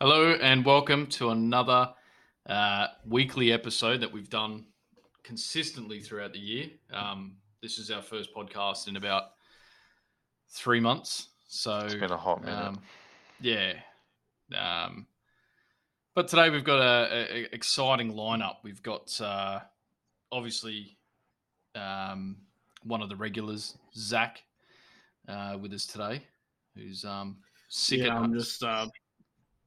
Hello and welcome to another uh, weekly episode that we've done consistently throughout the year. Um, this is our first podcast in about three months, so It's been a hot minute. um, yeah. Um, but today we've got a, a- a exciting lineup. We've got uh, obviously um, one of the regulars, Zach, uh, with us today, who's um, sick yeah, at I'm just uh,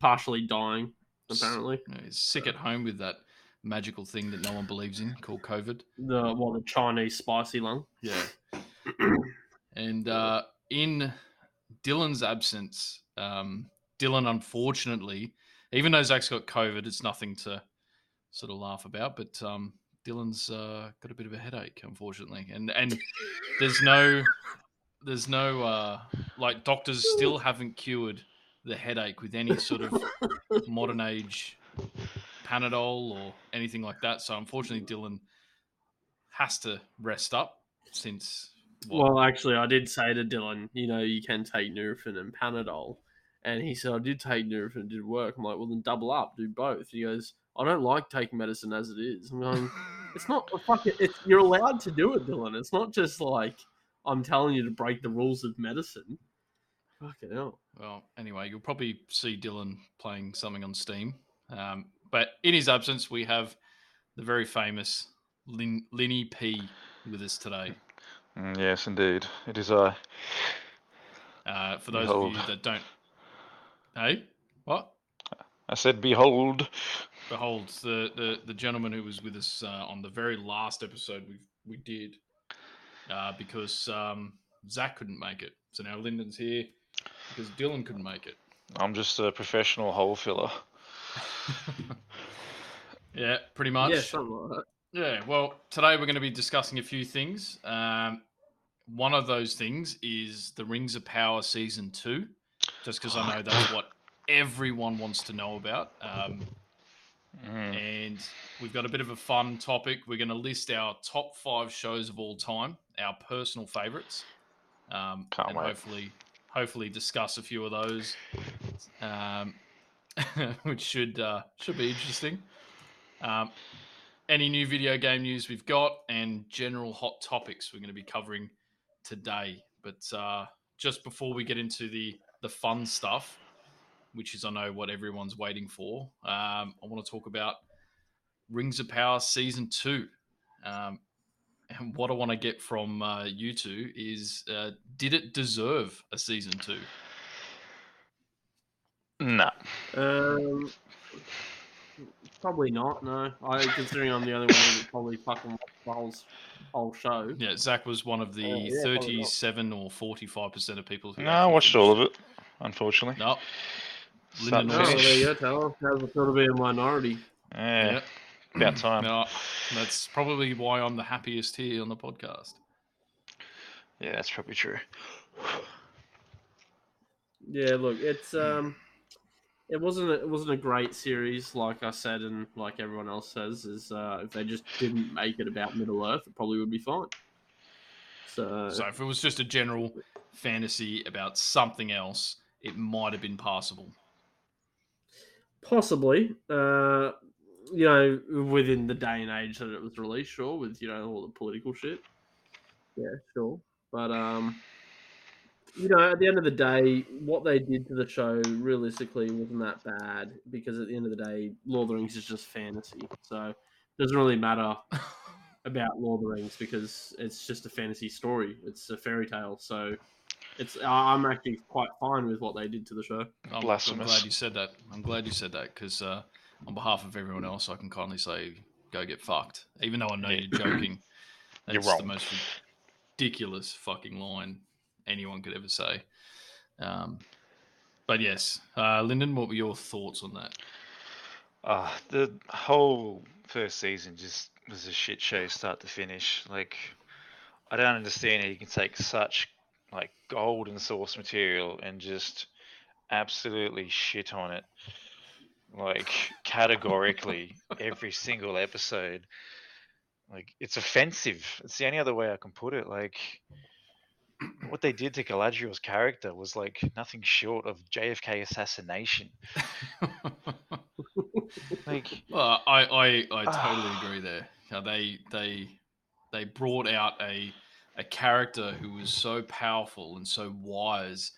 partially dying, apparently. you know, he's sick at home with that magical thing that no one believes in called COVID. The what the Chinese spicy lung. Yeah. and uh, in Dylan's absence, um, Dylan unfortunately, even though Zach's got COVID, it's nothing to sort of laugh about. But um, Dylan's uh, got a bit of a headache, unfortunately, and and there's no there's no uh, like doctors still haven't cured the headache with any sort of modern age Panadol or anything like that. So unfortunately, Dylan has to rest up since. what, Well, actually, I did say to Dylan, you know, you can take Nurofen and Panadol, and he said I did take Nurofen, it did work. I'm like, well, then double up, do both. He goes, I don't like taking medicine as it is. I'm going, it's not a fucking. It's you're allowed to do it, Dylan. It's not just like I'm telling you to break the rules of medicine. Fucking hell. well, anyway, you'll probably see Dylan playing something on Steam. Um, but in his absence, we have the very famous Lin- Linny P with us today. Mm, yes, indeed. It is I. Uh, for those of you that don't, hey, what? I said, behold. Behold, the, the, the gentleman who was with us uh, on the very last episode we we did, uh, because um, Zach couldn't make it. So now Lyndon's here because Dylan couldn't make it. I'm just a professional hole filler. yeah, pretty much. Yeah, something like. Yeah, well, today we're going to be discussing a few things. Um, one of those things is the Rings of Power season two, just because I know that's what everyone wants to know about. Um, Mm. and we've got a bit of a fun topic. We're going to list our top five shows of all time, our personal favorites, um, Can't and wait. hopefully, hopefully discuss a few of those, um, which should uh, should be interesting. Um, any new video game news we've got, and general hot topics we're going to be covering today. But uh, just before we get into the the fun stuff, which is I know what everyone's waiting for. Um, I want to talk about Rings of Power season two. Um, and what I want to get from uh, you two is, uh, did it deserve a season two? Nah. Um, probably not. No, I considering I'm the only one who probably fucking watched the whole whole show. Yeah, Zach was one of the Uh, yeah, thirty-seven or forty-five percent of people. Who No, I watched all of it, unfortunately. No, Start Lyndon to Oh, was- well, finish. there you go, Taylor. How's it feel to be a minority? Yeah, Yeah. About time. No, that's probably why I'm the happiest here on the podcast. Yeah, that's probably true. Yeah, look, it's um, it wasn't a, it wasn't a great series, like I said, and like everyone else says, is uh, if they just didn't make it about Middle Earth, it probably would be fine. So, So if it was just a general fantasy about something else, it might have been passable. possibly, uh, you know, within the day and age that it was released, sure, with you know all the political shit. Yeah, sure, but um, you know, at the end of the day, what they did to the show realistically wasn't that bad because at the end of the day, Lord of the Rings is just fantasy, so it doesn't really matter about Lord of the Rings because it's just a fantasy story. It's a fairy tale, so it's I- I'm actually quite fine with what they did to the show. I'm, I'm glad you said that. I'm glad you said that because uh, on behalf of everyone else, I can kindly say, go get fucked. Even though I know Yeah. you're joking. You're That's the most ridiculous fucking line anyone could ever say. Um, but yes, uh, Lyndon, what were your thoughts on that? Uh, the whole first season just was a shit show, start to finish. Like, I don't understand how you can take such like golden source material and just absolutely shit on it. Like categorically, every single episode. Like it's offensive. It's the only other way I can put it. Like what they did to Galadriel's character was like nothing short of JFK assassination. Like, Well, I, I, I totally agree there. How they they they brought out a a character who was so powerful and so wise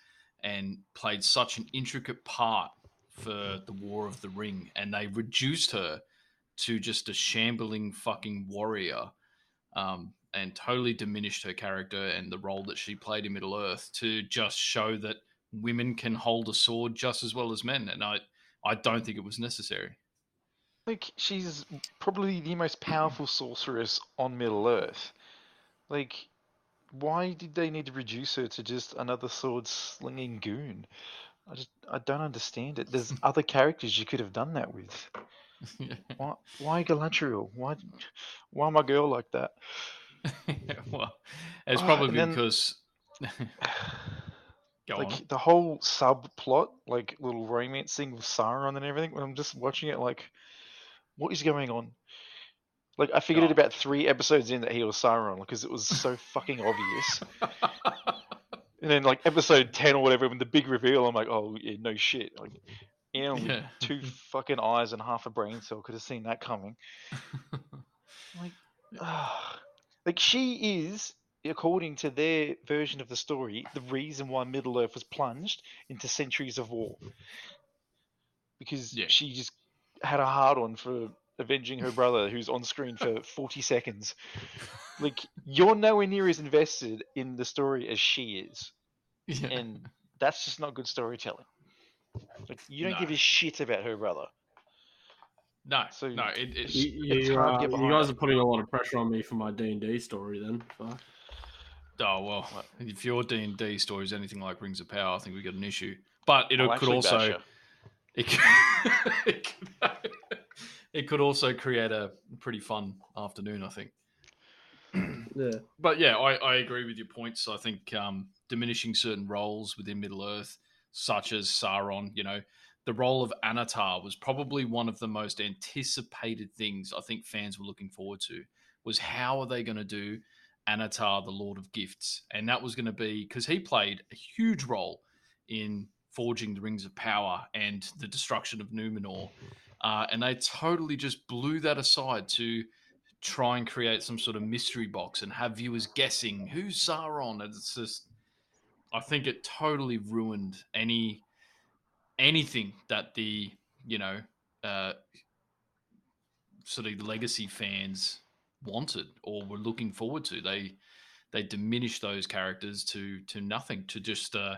and played such an intricate part for the War of the Ring, and they reduced her to just a shambling fucking warrior, um, and totally diminished her character and the role that she played in Middle Earth to just show that women can hold a sword just as well as men, and I I don't think it was necessary. like she's probably the most powerful sorceress on Middle Earth. Like, why did they need to reduce her to just another sword slinging goon? I just I don't understand it. There's other characters you could have done that with. Why why Galadriel? Why why my girl like that? well, it's Oh, probably because. Like on. the whole subplot, like little romance thing with Sauron and everything. When I'm just watching it, like, what is going on? Like, I figured it about three episodes in that he was Sauron because it was so fucking obvious. And then, like episode ten or whatever, when the big reveal, I'm like, oh yeah, no shit. Like, Ian with Yeah. two fucking eyes and half a brain cell could have seen that coming. Like, like she is, according to their version of the story, the reason why Middle Earth was plunged into centuries of war. Because Yeah. she just had a hard on for avenging her brother, who's on screen for 40 seconds. Like, you're nowhere near as invested in the story as she is, Yeah. and that's just not good storytelling. Like, you don't give a shit about her brother. no, so no, it, it, it's- You, it's you, hard to uh, get you guys it. are putting a lot of pressure on me for my D and D story. Then, Fuck. oh well. What? If your D and D story is anything like Rings of Power, I think we've got an issue. But it I'll could also it could, it, could, it could also create a pretty fun afternoon. I think. Yeah. but yeah, I, I agree with your points. I think um, diminishing certain roles within Middle Earth, such as Sauron, you know, the role of Annatar was probably one of the most anticipated things I think fans were looking forward to. Was how are they going to do Annatar, the Lord of Gifts, and that was going to be because he played a huge role in forging the Rings of Power and the destruction of Numenor, uh, and they totally just blew that aside to try and create some sort of mystery box and have viewers guessing who's Sauron. It's just, I think it totally ruined any anything that the you know uh, sort of legacy fans wanted or were looking forward to. They they diminished those characters to to nothing, to just uh,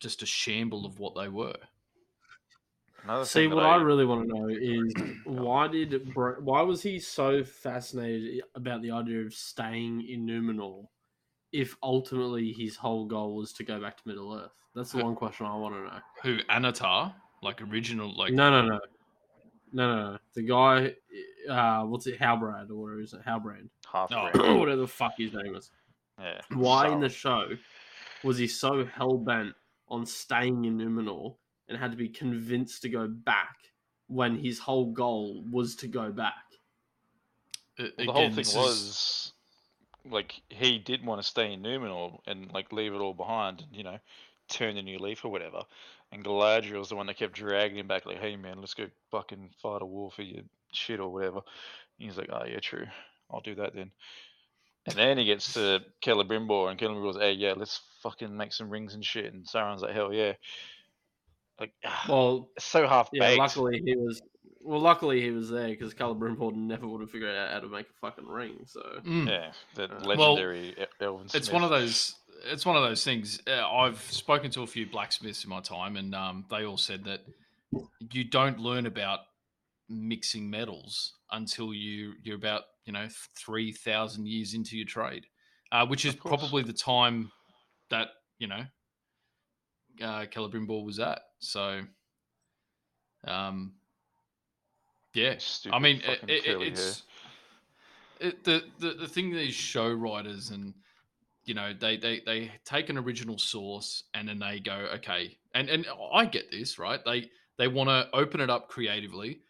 just a shamble of what they were. Another See, what I really want to know is why did why was he so fascinated about the idea of staying in Numenor if ultimately his whole goal was to go back to Middle Earth? That's the Huh. one question I want to know. Who Annatar, like original, like no, no, no, no, no, no. The guy, uh, what's it, Halbrand or whatever is it, Halbrand, half Oh. whatever the fuck his name is. Yeah. Why in the show was he so hell bent on staying in Numenor and had to be convinced to go back when his whole goal was to go back? Well, the again, whole thing this is- was like he did want to stay in Numenor and like leave it all behind, and you know, turn a new leaf or whatever. And Galadriel was the one that kept dragging him back, like, "Hey man, let's go fucking fight a war for your shit or whatever." And he's like, "Oh yeah, true. I'll do that then." And then he gets to Celebrimbor, and Celebrimbor's, "Hey, yeah, let's fucking make some rings and shit." And Sauron's like, "Hell yeah!" Like, Well, so half yeah, luckily he was. Well, luckily he was there because Celebrimbor never would have figured out how to make a fucking ring. So Mm. Yeah, the Uh, Well, legendary e- Elven it's one of those it's one of those things uh, i've spoken to a few blacksmiths in my time and um, they all said that you don't learn about mixing metals until you you're about you know 3000 years into your trade uh, which is probably the time that you know uh, Celebrimbor was at so um yeah Stupid I mean, it, it, it's it, the, the the thing these show writers and you know they they they take an original source and then they go okay and and I get this right they they want to open it up creatively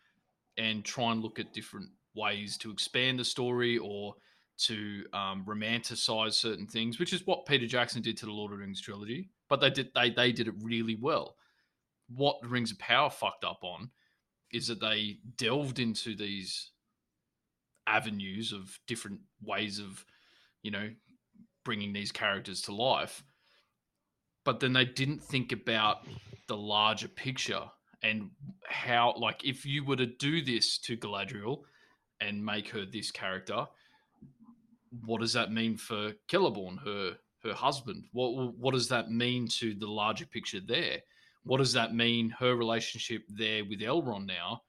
and try and look at different ways to expand the story or to um, romanticize certain things, which is what Peter Jackson did to the Lord of the Rings trilogy. But they did they they did it really well. What Rings of Power fucked up on is that they delved into these avenues of different ways of, you know, bringing these characters to life. But then they didn't think about the larger picture and how, like, if you were to do this to Galadriel and make her this character, what does that mean for Celeborn, her her husband? What what does that mean to the larger picture there? What does that mean her relationship there with Elrond now?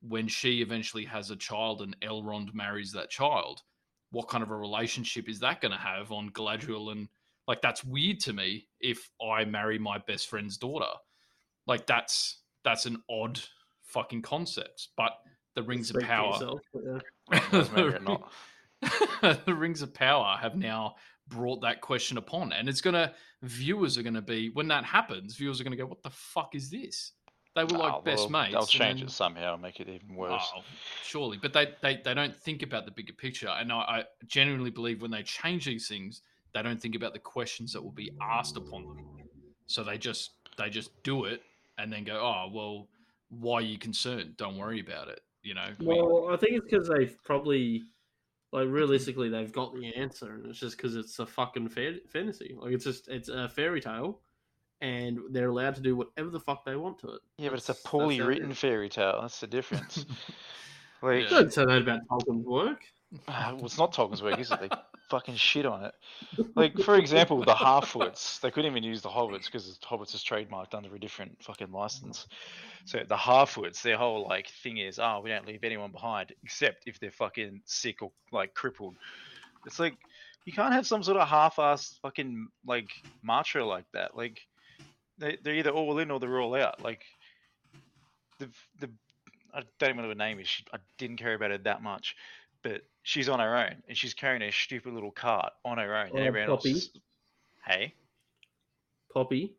When she eventually has a child and Elrond marries that child, what kind of a relationship is that going to have on Galadriel? And like that's weird to me. If I marry my best friend's daughter, like that's that's an odd fucking concept. But the Rings of Speak for Power, yourself, yeah. Well, not. the Rings of Power have now brought that question upon, and it's gonna viewers are gonna be when that happens, viewers are gonna go, "What the fuck is this?" They were like Oh, best well, mates. They'll change then- it somehow, make it even worse. Oh, surely, but they, they they don't think about the bigger picture, and I, I genuinely believe when they change these things, they don't think about the questions that will be asked upon them. So they just they just do it and then go, "Oh well, why are you concerned? Don't worry about it." You know. we- Well, I think it's because they've probably, like, realistically, they've got the answer, and it's just because it's a fucking fa- fantasy. Like, it's just it's a fairy tale, and they're allowed to do whatever the fuck they want to it. yeah, but it's a That's- that's poorly how it written fairy tale. That's the difference. like, Yeah. Don't say that about Tolkien's work. uh, well, it's not Tolkien's work, is it? They fucking shit on it. Like, for example, the Harfoots. They couldn't even use the Hobbits because the Hobbits is trademarked under a different fucking license. So the Harfoots, their whole like thing is, oh, we don't leave anyone behind except if they're fucking sick or like crippled. It's like you can't have some sort of half-assed fucking like mantra like that. Like they they're either all in or they're all out. Like the the I don't even know what her name is. I didn't care about her that much, but she's on her own and she's carrying a stupid little cart on her own. Oh, and everyone else Poppy. is, hey, Poppy.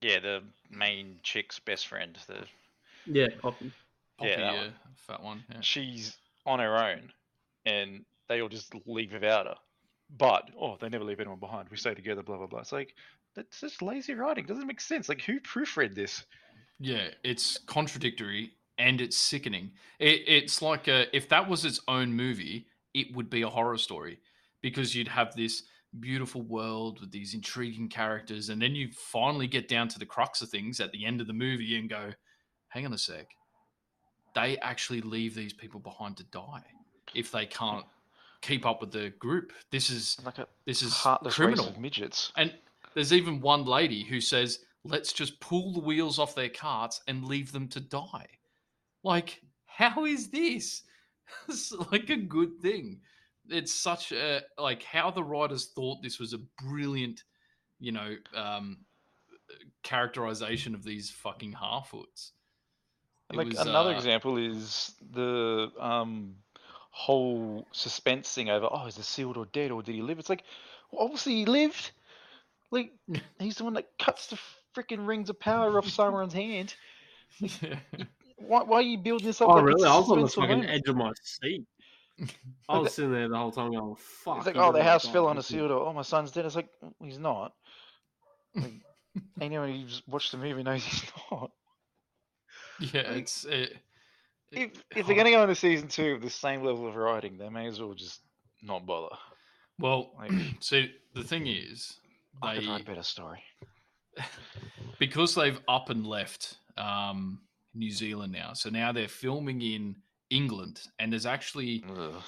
yeah, the main chick's best friend. The Yeah, Poppy. Poppy, yeah, that yeah, one. fat one. Yeah. she's on her own, and they all just leave without her. But oh, they never leave anyone behind. We stay together. Blah blah blah. It's like that's just lazy writing. Doesn't make sense. Like who proofread this? Yeah, it's contradictory and it's sickening. It, it's like a, if that was its own movie, it would be a horror story because you'd have this beautiful world with these intriguing characters, and then you finally get down to the crux of things at the end of the movie and go, "Hang on a sec, they actually leave these people behind to die if they can't hmm. keep up with the group. This is Like a this is heartless criminal." midgets. And there's even one lady who says, let's just pull the wheels off their carts and leave them to die. Like, how is this? it's like a good thing. It's such a, like, how the writers thought this was a brilliant, you know, um, characterization of these fucking. And like was, another uh, example is the um whole suspense thing over oh is Isildur dead or did he live? It's like well, obviously he lived. Like he's the one that cuts the freaking rings of power off Sauron's hand. Why, why are you building this up? Oh, like really? a I was on the fucking moment? edge of my seat. I was sitting there the whole time going, fuck. It's like, oh, the house fell on a this is- oh, my son's dead. It's like, "Mm, he's not. Like, anyone who's watched the movie knows he's not. yeah, Like, it's. It, If, it- if they're going to go into season two with the same level of writing, they may as well just not bother. Well, Like, see, the thing is, I could they write a better story. because they've up and left um, New Zealand now. So now they're filming in England, and there's actually Ugh.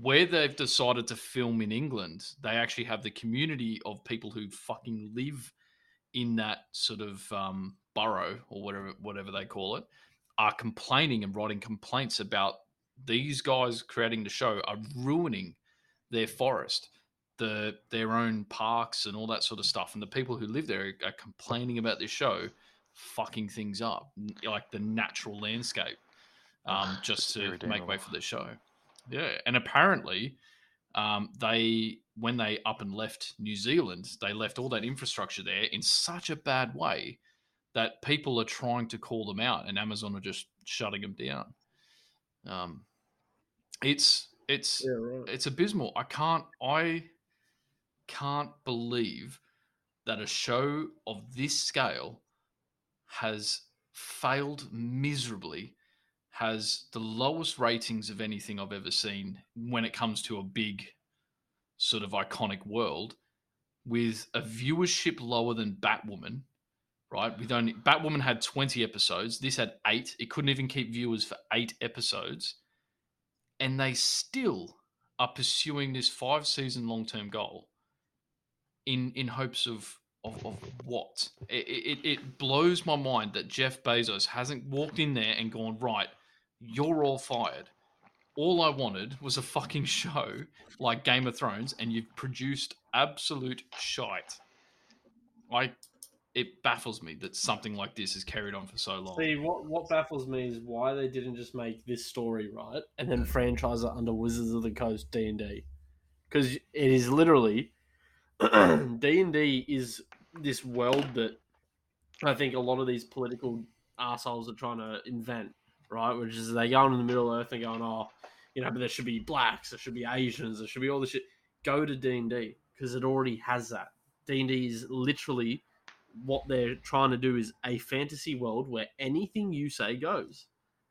where they've decided to film in England. They actually have the community of people who fucking live in that sort of um, borough or whatever whatever they call it are complaining and writing complaints about these guys creating the show are ruining their forest the their own parks and all that sort of stuff and the people who live there are complaining about this show fucking things up like the natural landscape um, just to make way for the show yeah and apparently um, they when they up and left new zealand they left all that infrastructure there in such a bad way that people are trying to call them out and amazon are just shutting them down um, it's It's Yeah, right. it's abysmal. I can't I can't believe that a show of this scale has failed miserably, has the lowest ratings of anything I've ever seen when it comes to a big sort of iconic world, with a viewership lower than Batwoman. Right, with only Batwoman had twenty episodes. This had eight. It couldn't even keep viewers for eight episodes and they still are pursuing this five season long term goal in in hopes of of, of what? It, it, it blows my mind that Jeff Bezos hasn't walked in there and gone right you're all fired. All I wanted was a fucking show like Game of Thrones and you've produced absolute shite. Like it baffles me that something like this is carried on for so long. See, what what baffles me is why they didn't just make this story right and then franchise it under Wizards of the Coast D and D, because it is literally D and D is this world that I think a lot of these political assholes are trying to invent, right? Which is they go into the Middle Earth and going, oh, you know, but there should be blacks, there should be Asians, there should be all this shit. Go to D and D because it already has that. D and D is literally what they're trying to do is a fantasy world where anything you say goes.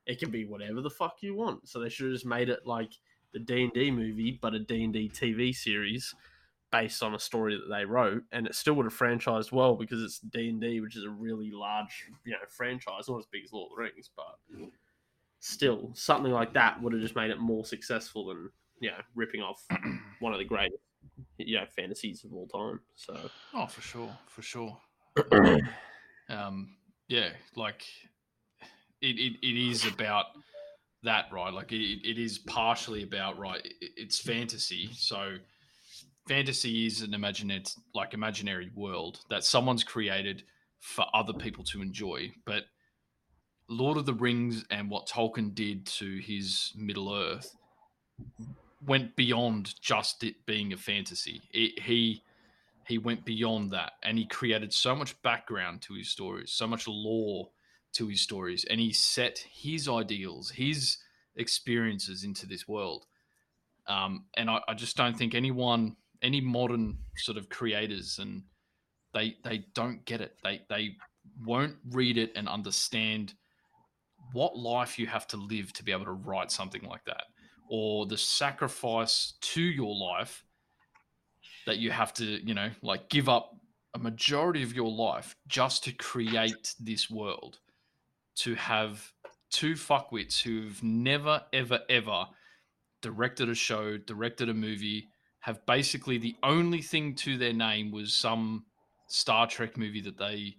It can be whatever the fuck you want. So they should have just made it like the D and D movie, but a D and D TV series based on a story that they wrote, and it still would have franchised well because it's D and D, which is a really large, you know, franchise, not as big as Lord of the Rings, but still something like that would have just made it more successful than you know ripping off one of the greatest, you know, fantasies of all time. So. oh for sure for sure um yeah like it, it, it is about that right like it, it is partially about right it, it's fantasy so fantasy is an imaginary like imaginary world that someone's created for other people to enjoy but lord of the rings and what tolkien did to his middle earth went beyond just it being a fantasy it, he he went beyond that and he created so much background to his stories, so much lore to his stories, and he set his ideals, his experiences into this world. Um, and I, I just don't think anyone, any modern sort of creators, and they they don't get it. They they won't read it and understand what life you have to live to be able to write something like that, or the sacrifice to your life that you have to, you know, like give up a majority of your life just to create this world, to have two fuckwits who've never, ever, ever directed a show, directed a movie, have basically the only thing to their name was some Star Trek movie that they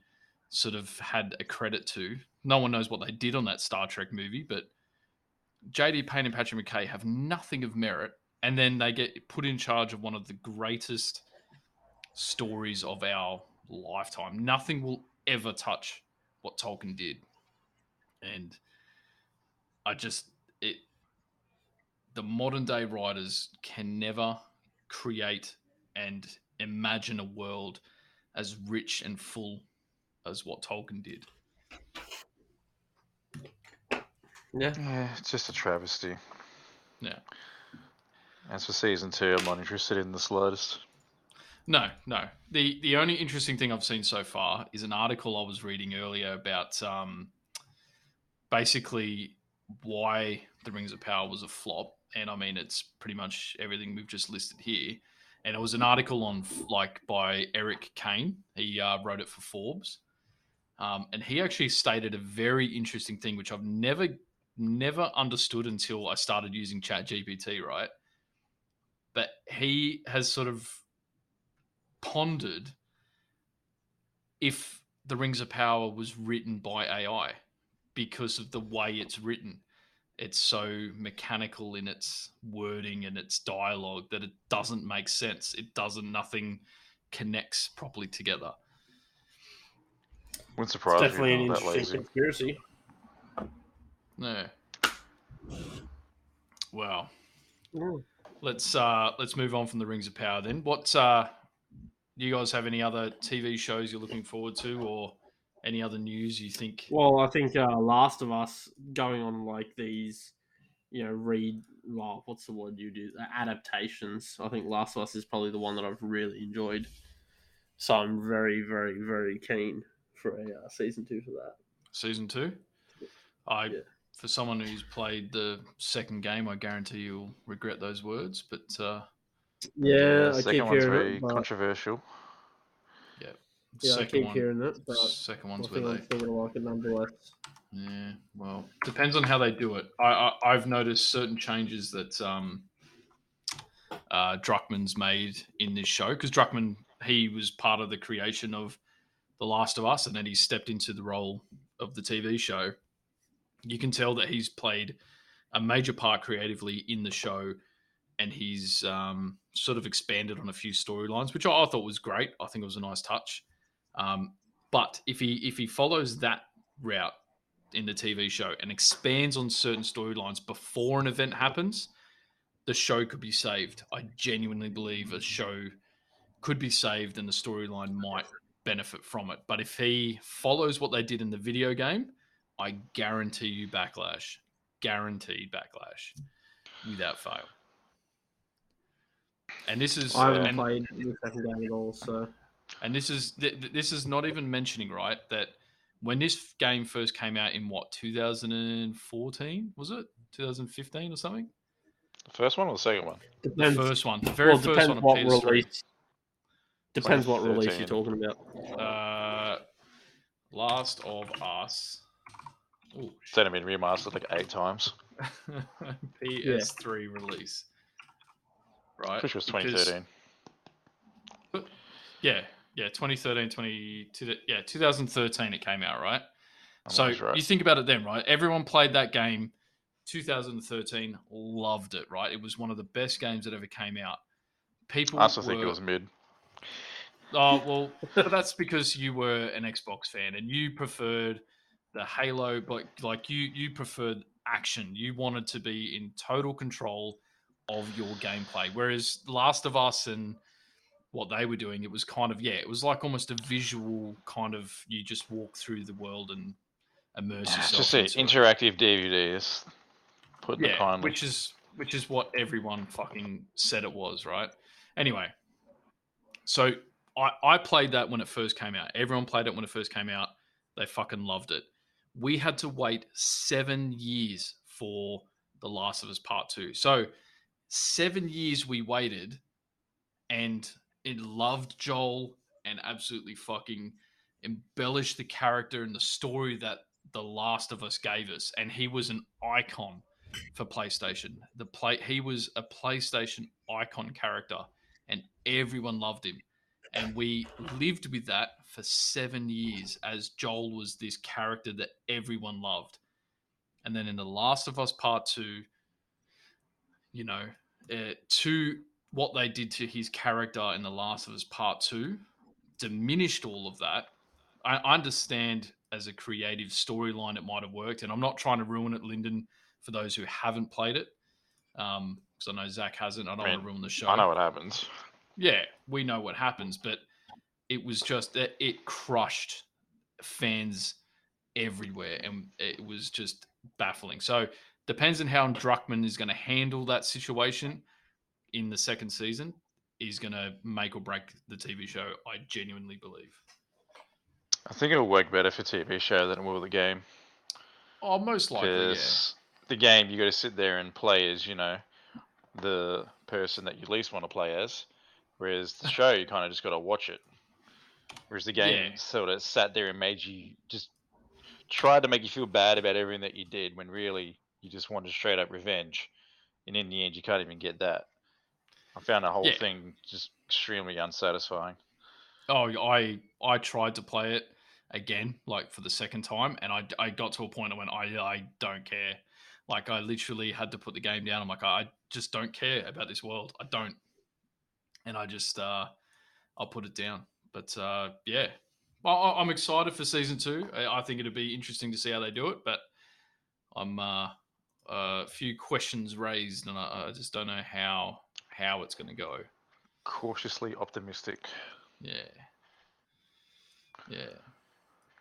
sort of had a credit to. No one knows what they did on that Star Trek movie, but JD Payne and Patrick McKay have nothing of merit and then they get put in charge of one of the greatest stories of our lifetime. Nothing will ever touch what Tolkien did, and I just it. The modern day writers can never create and imagine a world as rich and full as what Tolkien did. Yeah. Yeah, it's just a travesty. Yeah. As for season two, I'm not interested in the slightest. No, no. The the only interesting thing I've seen so far is an article I was reading earlier about um, basically why the Rings of Power was a flop, and I mean it's pretty much everything we've just listed here. And it was an article on like by Erik Kain. He uh, wrote it for Forbes, um, and he actually stated a very interesting thing, which I've never never understood until I started using Chat GPT. Right, but he has sort of pondered if the Rings of Power was written by AI because of the way it's written. It's so mechanical in its wording and its dialogue that it doesn't make sense. It doesn't, nothing connects properly together. Wouldn't It's surprise definitely me. an Not that interesting lazy. conspiracy. No. Wow. Mm. Let's uh let's move on from the Rings of Power then. What uh do you guys have any other TV shows you're looking forward to or any other news you think Well, I think uh, Last of Us going on like these you know read well what's the word you do adaptations. I think Last of Us is probably the one that I've really enjoyed. So I'm very very very keen for a uh, season two for that. Season two. I Yeah. for someone who's played the second game, I guarantee you'll regret those words. But uh, Yeah, the I second keep one's hearing very it. But, controversial. Yeah, I second keep one, hearing it. But second I one's where they still gonna like it nonetheless. Yeah, well, depends on how they do it. I, I I've noticed certain changes that um, uh, Druckmann's made in this show because Druckmann he was part of the creation of The Last of Us, and then he stepped into the role of the TV show. You can tell that he's played a major part creatively in the show, and he's um, sort of expanded on a few storylines, which I, I thought was great. I think it was a nice touch. Um, but if he if he follows that route in the TV show and expands on certain storylines before an event happens, the show could be saved. I genuinely believe a show could be saved and the storyline might benefit from it. But if he follows what they did in the video game, I guarantee you backlash. Guaranteed backlash without fail. And this is I haven't and- played the second game at all, so and this is th- th- this is not even mentioning right that when this game first came out in what 2014 was it 2015 or something The first one or the second one? the first one the very well, first depends one what PS3 release. Depends what release you're talking about. uh Last of Us oh It's only been remastered like eight times. PS3 release right Which was Because- 2013. yeah yeah 2013 20 two- yeah 2013 it came out right So right. you think about it then, right? Everyone played that game 2013, loved it, right? It was one of the best games that ever came out. People I still think it was mid. Oh, well, that's because you were an Xbox fan and you preferred the Halo, but like you you preferred action. You wanted to be in total control of your gameplay. Whereas Last of Us and what they were doing, it was kind of yeah, it was like almost a visual kind of you just walk through the world and immerse It's yourself. just an into it. interactive DVDs. Put the yeah, kindly. which is which is what everyone fucking said it was, right? Anyway, so I I played that when it first came out. Everyone played it when it first came out. They fucking loved it. We had to wait seven years for The Last of Us Part Two. So seven years we waited, and it loved Joel and absolutely fucking embellished the character and the story that The Last of Us gave us. And he was an icon for PlayStation. The play he was a PlayStation icon character, and everyone loved him. And we lived with that for seven years as Joel was this character that everyone loved. And then in The Last of Us Part Two, you know, uh, to what they did to his character in The Last of Us Part Two diminished all of that. I understand as a creative storyline it might have worked, and I'm not trying to ruin it, Lyndon, for those who haven't played it. Um, because I know Zach hasn't. I don't I want to ruin the show. I know what happens. Yeah, we know what happens, but it was just it, it crushed fans everywhere, and it was just baffling. So depends on how Druckmann is going to handle that situation in the second season. Is going to make or break the TV show. I genuinely believe. I think it'll work better for TV show than it will the game. Oh, most likely, yeah. Because the game, you got to sit there and play as, you know, the person that you least want to play as. Whereas the show, you kind of just got to watch it. Whereas the game Yeah. sort of sat there and made you just tried to make you feel bad about everything that you did when really you just wanted straight up revenge. And in the end, you can't even get that. I found the whole Yeah. thing just extremely unsatisfying. Oh, I I tried to play it again, like for the second time, and I I got to a point when I I don't care. Like I literally had to put the game down. I'm like, I just don't care about this world. I don't, and I just uh I'll put it down. But uh yeah, well, I- I'm excited for season two. I, I think it'd be interesting to see how they do it, but I'm uh a few questions raised, and I, I just don't know how how it's going to go. Cautiously optimistic. Yeah. Yeah.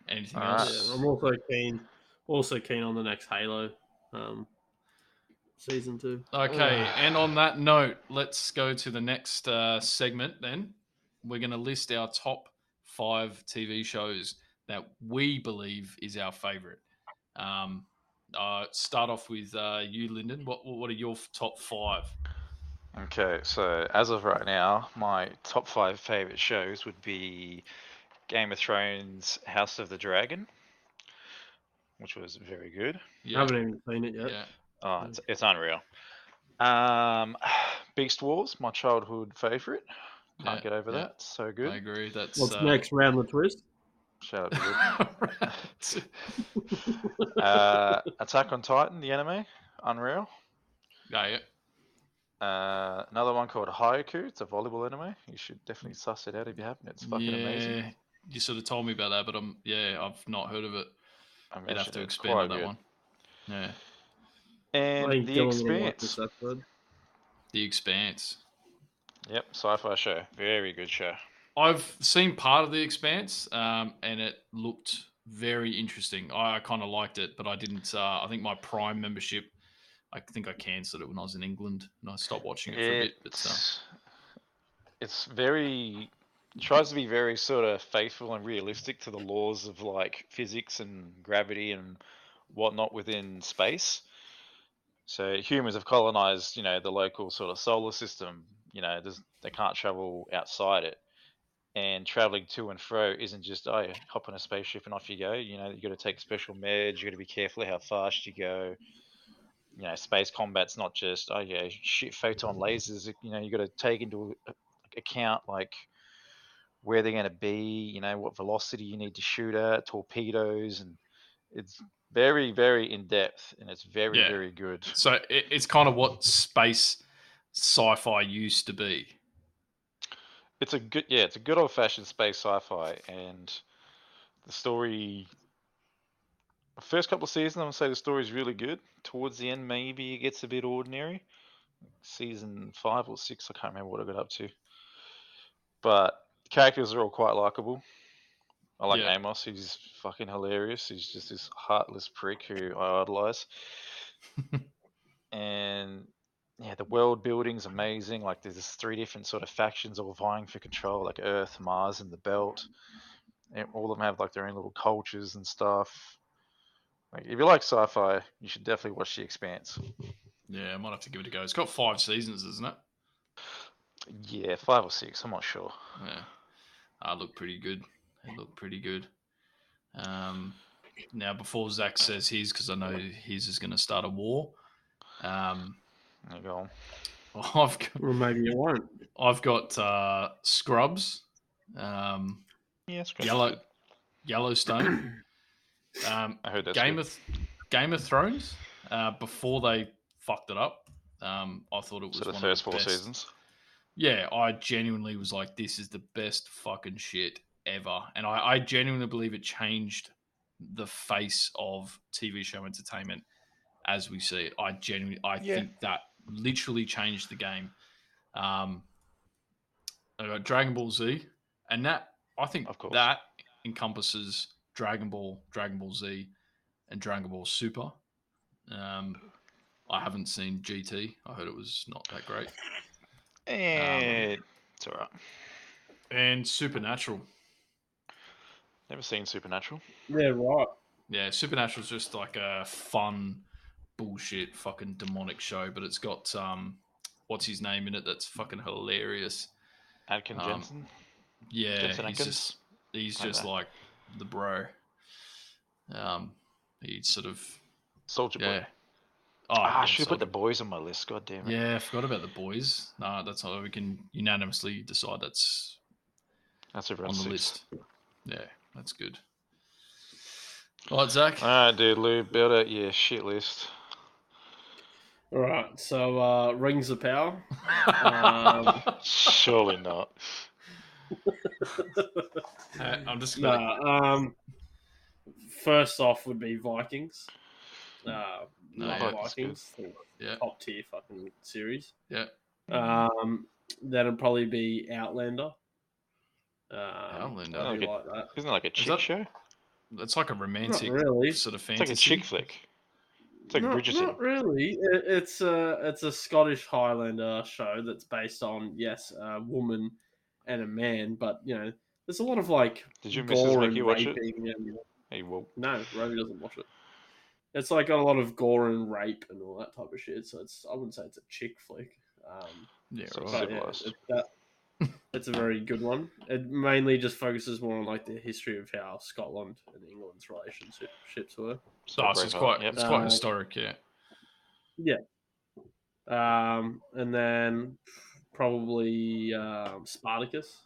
Anything Alright. else? Yeah, I'm also keen, also keen on the next Halo. Um, season two. Okay, and on that note, let's go to the next uh, segment. Then we're going to list our top five TV shows that we believe is our favorite. Um, uh, start off with uh, you, Lyndon. What what are your top five? Okay, so as of right now, my top five favorite shows would be Game of Thrones, House of the Dragon, which was very good. I haven't even seen it yet. yeah, Oh, it's, it's unreal. Um, Beast Wars, my childhood favorite. Can't Yeah, get over yeah. that. So good. I agree. That's What's uh, next? Round the twist. Shout out to right. uh, Attack on Titan, the anime, unreal. yeah, yeah. Uh, another one called Haikyu. It's a volleyball anime. You should definitely suss it out if you haven't. It's fucking yeah, amazing. you sort of told me about that, but I'm yeah, I've not heard of it. I You'd have to expand on that good. one. Yeah, And think The Dylan will like Expanse. The Expanse. Yep, sci-fi show. Very good show. I've seen part of the Expanse, um, and it looked very interesting. I, I kind of liked it, but I didn't. Uh, I think my Prime membership, I think I cancelled it when I was in England, and I stopped watching it for a bit. But uh, It's it's very tries to be very sort of faithful and realistic to the laws of like physics and gravity and whatnot within space. So humans have colonized, you know, the local sort of solar system. You know, they can't travel outside it, and traveling to and fro isn't just oh, you hop on a spaceship and off you go. You know, you got to take special meds. You got to be careful how fast you go you know, space combat's not just oh yeah, shit photon lasers. You know, you got to take into account like where they're going to be. You know, what velocity you need to shoot at, torpedoes, and it's very, very in depth, and it's very, Yeah. very good. so it, it's kind of what space sci-fi used to be. It's a good, yeah, it's a good old-fashioned space sci-fi, and the story. The First couple of seasons, I'm gonna say the story's really good. Towards the end, maybe it gets a bit ordinary. Season five or six, I can't remember what I got up to. But characters are all quite likable. I like Yeah. Amos. He's fucking hilarious. He's just this heartless prick who I idolize. and yeah, the world building's amazing. Like there's three different sort of factions all vying for control, like Earth, Mars, and the Belt. And all of them have like their own little cultures and stuff. Like if you like sci-fi, you should definitely watch The Expanse. Yeah, I might have to give it a go. It's got five seasons, isn't it? Yeah, five or six. I'm not sure. Yeah, I look pretty good. They look pretty good. Um, now, before Zach says his, because I know his is going to start a war. Um, There you go. I've got, Or maybe you won't. I've got uh, Scrubs, um, Yeah, it's good. Yellow Yellowstone, um, I heard that's Game good. of Game of Thrones. Uh, before they fucked it up, um, I thought it was So the one first of the four best. seasons. Yeah, I genuinely was like, this is the best fucking shit ever. And I, I genuinely believe it changed the face of TV show entertainment as we see it. I genuinely, I Yeah. think that literally changed the game. Um, I got Dragon Ball Z, and that, I think Of course. that encompasses Dragon Ball, Dragon Ball Z, and Dragon Ball Super. Um, I haven't seen GT. I heard it was not that great. And it's alright. And Supernatural. Never seen Supernatural. Yeah, right. Yeah, Supernatural's just like a fun bullshit fucking demonic show, but it's got um what's his name in it that's fucking hilarious. Adkin Um, Jensen. Yeah, Jensen he's Atkins? just he's Like just that. like the bro. Um he sort of Soldier Boy. yeah. Oh, ah, I should have put the boys on my list. God damn it. Yeah, I forgot about the boys. No, that's how we can unanimously decide that's That's on everyone's the six. list. Yeah, that's good. All right, Zach. Alright, dude, Lou, build out your shit list. All right. So, uh, Rings of Power. Um, Surely not. Uh, I'm just gonna Nah, um, first off would be Vikings. Uh, No, yeah, Vikings. Yeah. Top tier fucking series. Yeah. Um, that'd probably be Outlander. Um, Outlander. I do Okay. like that. Isn't it like a chick that- show? It's like a romantic really. sort of It's fantasy. like a chick flick. It's like not, Bridgerton. not really. It, it's a it's a Scottish Highlander show that's based on yes, a woman and a man, but you know, there's a lot of like Did your missus gore make and you watch it? raping and Hey, well, no, Romy doesn't watch it. It's like got a lot of gore and rape and all that type of shit. So it's I wouldn't say it's a chick flick. Um, Yeah, right. yeah, it, that, it's a very good one. It mainly just focuses more on like the history of how Scotland and England's relationships were. so Oh, so it's quite yep. it's quite Uh, historic, yeah. Um, and then probably um, Spartacus.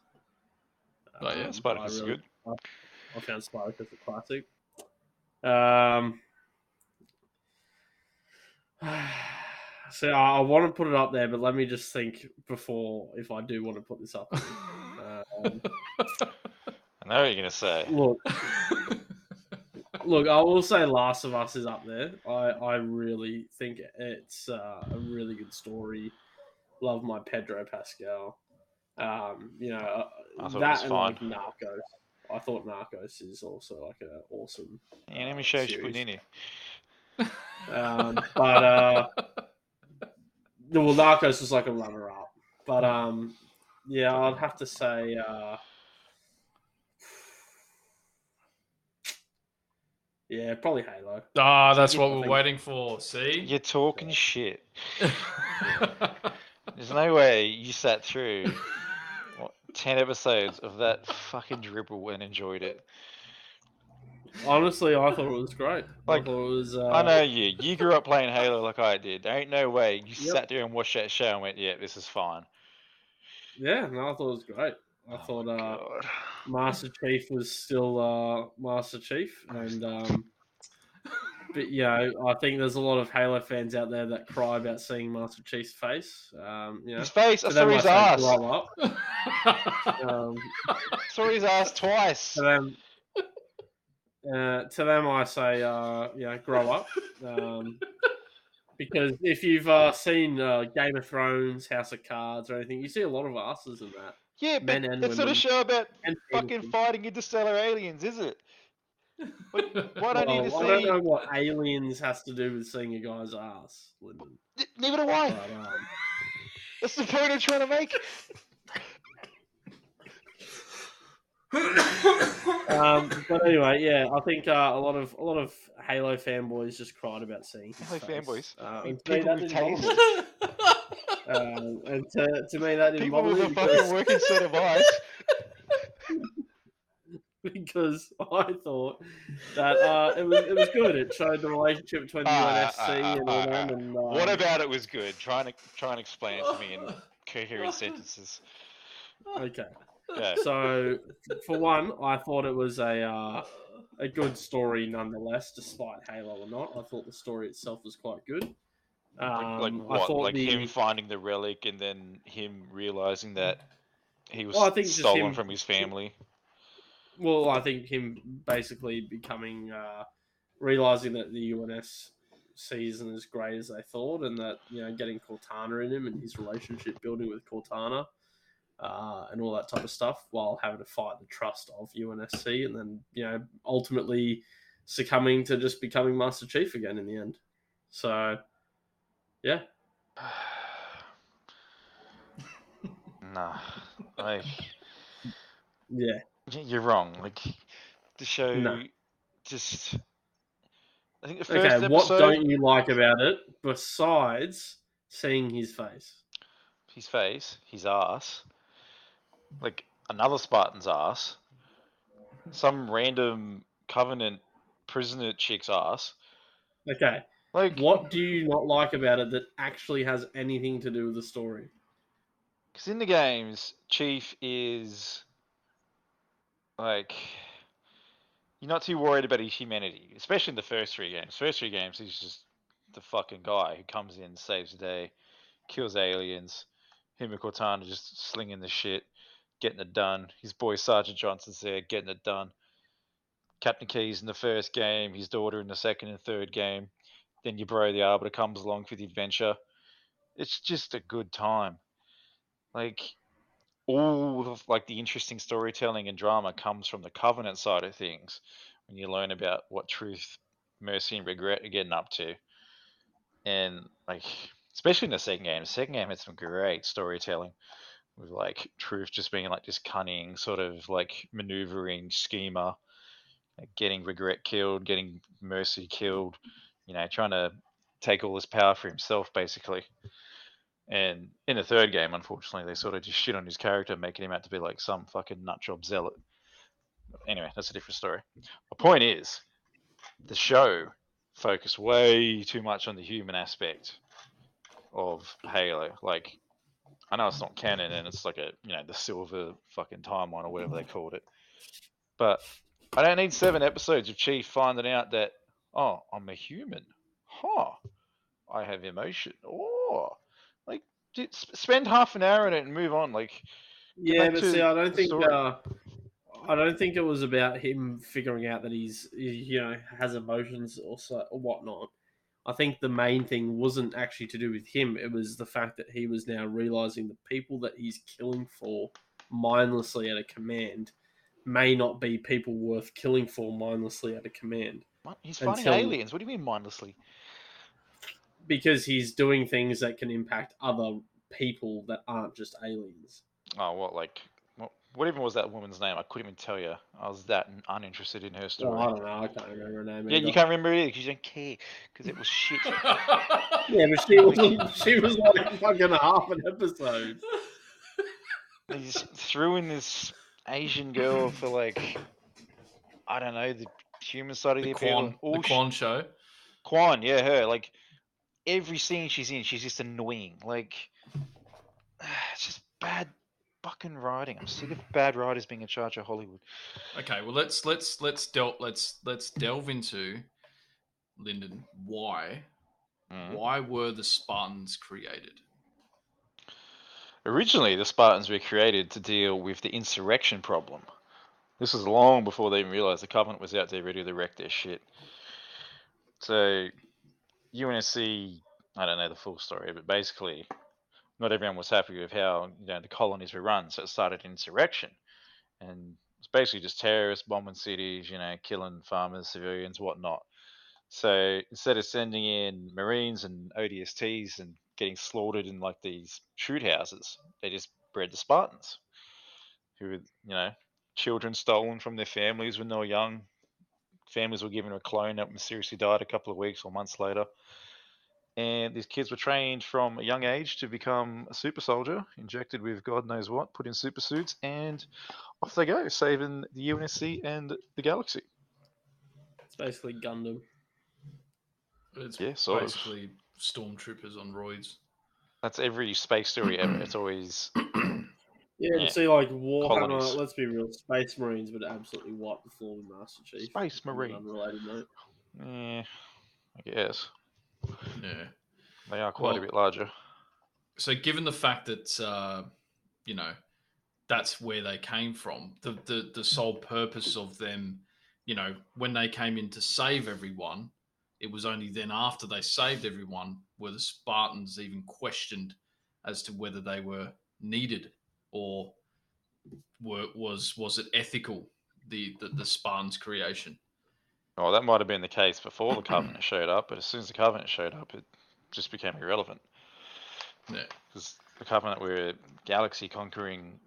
Oh, yeah, Um, Spartacus I is really- good. I found Spartacus a classic. Um, so I, I want to put it up there, but let me just think before if I do want to put this up. um, I know what you're gonna say. look, look, I will say Last of Us is up there. I, I really think it's uh, a really good story. Love my Pedro Pascal. Um, you know, uh, I that and fine. like Narcos. I thought Narcos is also like an awesome. Yeah, let me show you series. putting in. Um, but uh, the well, Narcos was like a runner up. But um, yeah, I'd have to say. Uh, yeah, probably Halo. Ah, that's what we're waiting for. See? You're talking shit. There's no way you sat through what, ten episodes of that fucking dribble and enjoyed it. Honestly, I thought it was great. Like, I thought it was. Uh, I know you. You grew up playing Halo like I did. There ain't no way you Yep. sat there and watched that show and went, "Yeah, this is fine." Yeah, no, I thought it was great. I Oh thought uh, Master Chief was still uh, Master Chief, and um, but you know, I think there's a lot of Halo fans out there that cry about seeing Master Chief's face. Um, you know, his face. I to saw them his ass. grow up. Um, Saw his ass twice. to them, uh, to them, I say, uh, you know, grow up. Um, because if you've uh, seen uh, Game of Thrones, House of Cards, or anything, you see a lot of asses in that. Yeah, but Men and it's not a women. show about And fucking penises. fighting interstellar aliens, is it? What, what I need to Well, I don't know what aliens has to do with seeing a guy's ass, Lyndon. Neither do I. Um, That's the point I'm trying to make. um, but anyway, yeah, I think uh, a lot of a lot of Halo fanboys just cried about seeing Halo face. fanboys? You and to me, people that with didn't bother taste. me. Um, and to, to me, that didn't People bother with me a because, fucking working set of eyes. because I thought that uh, it was it was good. It showed the relationship between the Ah, UNSC ah, and ah, all ah. them. And, um, What about it was good? Try and try and explain it to me in coherent sentences. Okay. Yeah. So, for one, I thought it was a uh, a good story nonetheless, despite Halo or not. I thought the story itself was quite good. Um, like, like what? thought Like the, him finding the relic and then him realizing that he was Well, I think stolen him- from his family. Well, I think him basically becoming uh, realizing that the UNS isn't as great as they thought, and that you know getting Cortana in him and his relationship building with Cortana. Uh, and all that type of stuff, while having to fight the trust of UNSC, and then you know ultimately succumbing to just becoming Master Chief again in the end. So, yeah, nah, like yeah, you're wrong. Like the show No. just. I think the first okay. episode. What don't you like about it besides seeing his face? his face, his ass, like another Spartan's ass, some random Covenant prisoner chick's ass. Okay, Like what do you not like about it that actually has anything to do with the story? Because in the games, Chief is like you're not too worried about his humanity, especially in the first three games. First three games, he's just the fucking guy who comes in, saves the day, kills aliens. Him and Cortana just slinging the shit, getting it done. His boy Sergeant Johnson's there, getting it done. Captain Keys in the first game, his daughter in the second and third game. Then your bro the Arbiter comes along for the adventure. It's just a good time like all of like the interesting storytelling and drama comes from the covenant side of things when you learn about what truth mercy and regret are getting up to and like especially in the second game, the second game had some great storytelling with like Truth just being like this cunning sort of like maneuvering schemer, like, getting Regret killed, getting Mercy killed, you know, trying to take all this power for himself basically. And in the third game, unfortunately, they sort of just shit on his character, making him out to be like some fucking nutjob zealot. Anyway, that's a different story. My point is, the show focused way too much on the human aspect of Halo. Like, I know it's not canon and it's like a, you know, the silver fucking timeline or whatever they called it. But I don't need seven episodes of Chief finding out that, oh, I'm a human. Huh. I have emotion. Oh, spend half an hour in it and move on. Like, Yeah, but see, I don't think uh, I don't think it was about him figuring out that he's you know has emotions or so or whatnot. I think the main thing wasn't actually to do with him. It was the fact that he was now realizing the people that he's killing for mindlessly at a command may not be people worth killing for mindlessly at a command what? He's fighting Until- aliens. What do you mean mindlessly? Because he's doing things that can impact other people that aren't just aliens. Oh, what, like, what, what even was that woman's name? I couldn't even tell you. I was that uninterested in her story. Well, I don't know. I can't remember her name. Yeah, either. you can't remember it because you don't care because it was shit. Yeah, but she was she was like fucking half an episode. they just threw in this Asian girl for like, I don't know, the human side of the, the. Quan, and all the sh- Quan show. Quan, yeah, her. Like every scene she's in, she's just annoying. Like it's just bad fucking writing. I'm sick of bad writers being in charge of Hollywood. Okay, well let's let's let's delve let's let's delve into Lyndon. Why Mm. why were the Spartans created? Originally, the Spartans were created to deal with the insurrection problem. This was long before they even realized the Covenant was out there ready to wreck their shit. So, UNSC, I don't know the full story, but basically, not everyone was happy with how you know the colonies were run, so it started insurrection, and it's basically just terrorists bombing cities, you know, killing farmers, civilians, whatnot. So instead of sending in Marines and ODSTs and getting slaughtered in like these shoot houses, they just bred the Spartans, who were, you know, children stolen from their families when they were young. Families were given a clone that mysteriously died a couple of weeks or months later. And these kids were trained from a young age to become a super soldier, injected with God knows what, put in super suits, and off they go, saving the UNSC and the galaxy. It's basically Gundam. It's Yeah, sort of. basically stormtroopers on roids. That's every space story ever. It's always Yeah, Yeah. but see, like Warhammer. Colonies. Let's be real, Space Marines would absolutely wipe the floor with Master Chief. Space on Marine. Unrelated note. Eh, I guess Yeah. they are quite a bit larger. So given the fact that uh, you know that's where they came from, the, the the sole purpose of them, you know, when they came in to save everyone, it was only then after they saved everyone were the Spartans even questioned as to whether they were needed or were was was it ethical the the, the Spartans creation. Oh, that might have been the case before the Covenant showed up, but as soon as the Covenant showed up, it just became irrelevant Yeah. because the Covenant were galaxy conquering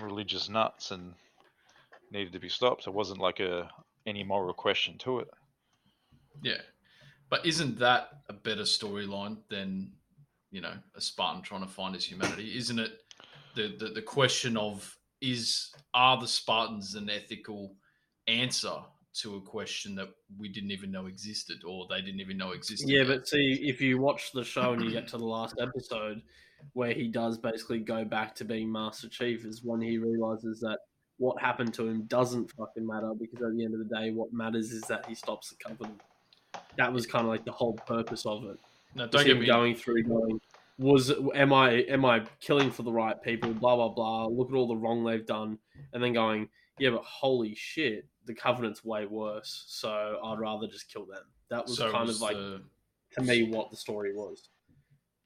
religious nuts and needed to be stopped. It wasn't like a any moral question to it. Yeah. But isn't that a better storyline than, you know, a Spartan trying to find his humanity? Isn't it the, the, the question of is are the Spartans an ethical answer to a question that we didn't even know existed or they didn't even know existed? Yeah, but see, if you watch the show and you get to the last episode where he does basically go back to being Master Chief, is when he realizes that what happened to him doesn't fucking matter because at the end of the day, what matters is that he stops the Covenant. That was kind of like the whole purpose of it. no, don't get me going through going was am i am i killing for the right people? Blah blah blah. Look at all the wrong they've done. And then going yeah but holy shit the covenant's way worse. So i'd rather just kill them. That was so kind was of like the- to me what the story was.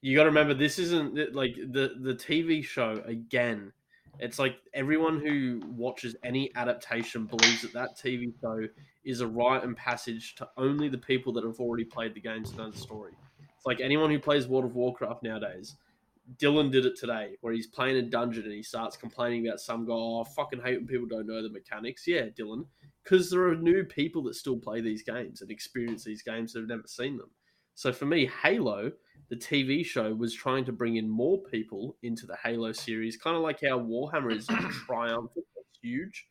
You got to remember this isn't like the the tv show again it's like everyone who watches any adaptation believes that that tv show is a rite and passage to only the people that have already played the games and know the story It's like anyone who plays World of Warcraft nowadays. Dylan did it today, where he's playing a dungeon and he starts complaining about some guy. Oh, I fucking hate when people don't know the mechanics. Yeah, Dylan, because there are new people that still play these games and experience these games that have never seen them. So for me, Halo, the TV show, was trying to bring in more people into the Halo series, kind of like how Warhammer is triumphant, huge.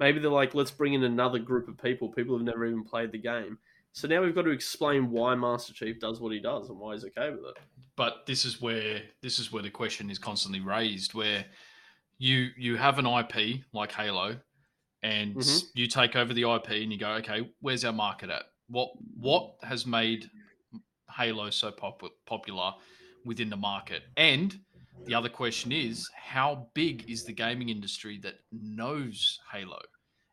Maybe they're like, let's bring in another group of people, people who've never even played the game. So now we've got to explain why Master Chief does what he does and why he's okay with it. But this is where this is where the question is constantly raised, where you you have an IP like Halo, and Mhm. you take over the IP and you go, okay, where's our market at? What what has made Halo so pop- popular within the market? And the other question is, how big is the gaming industry that knows Halo?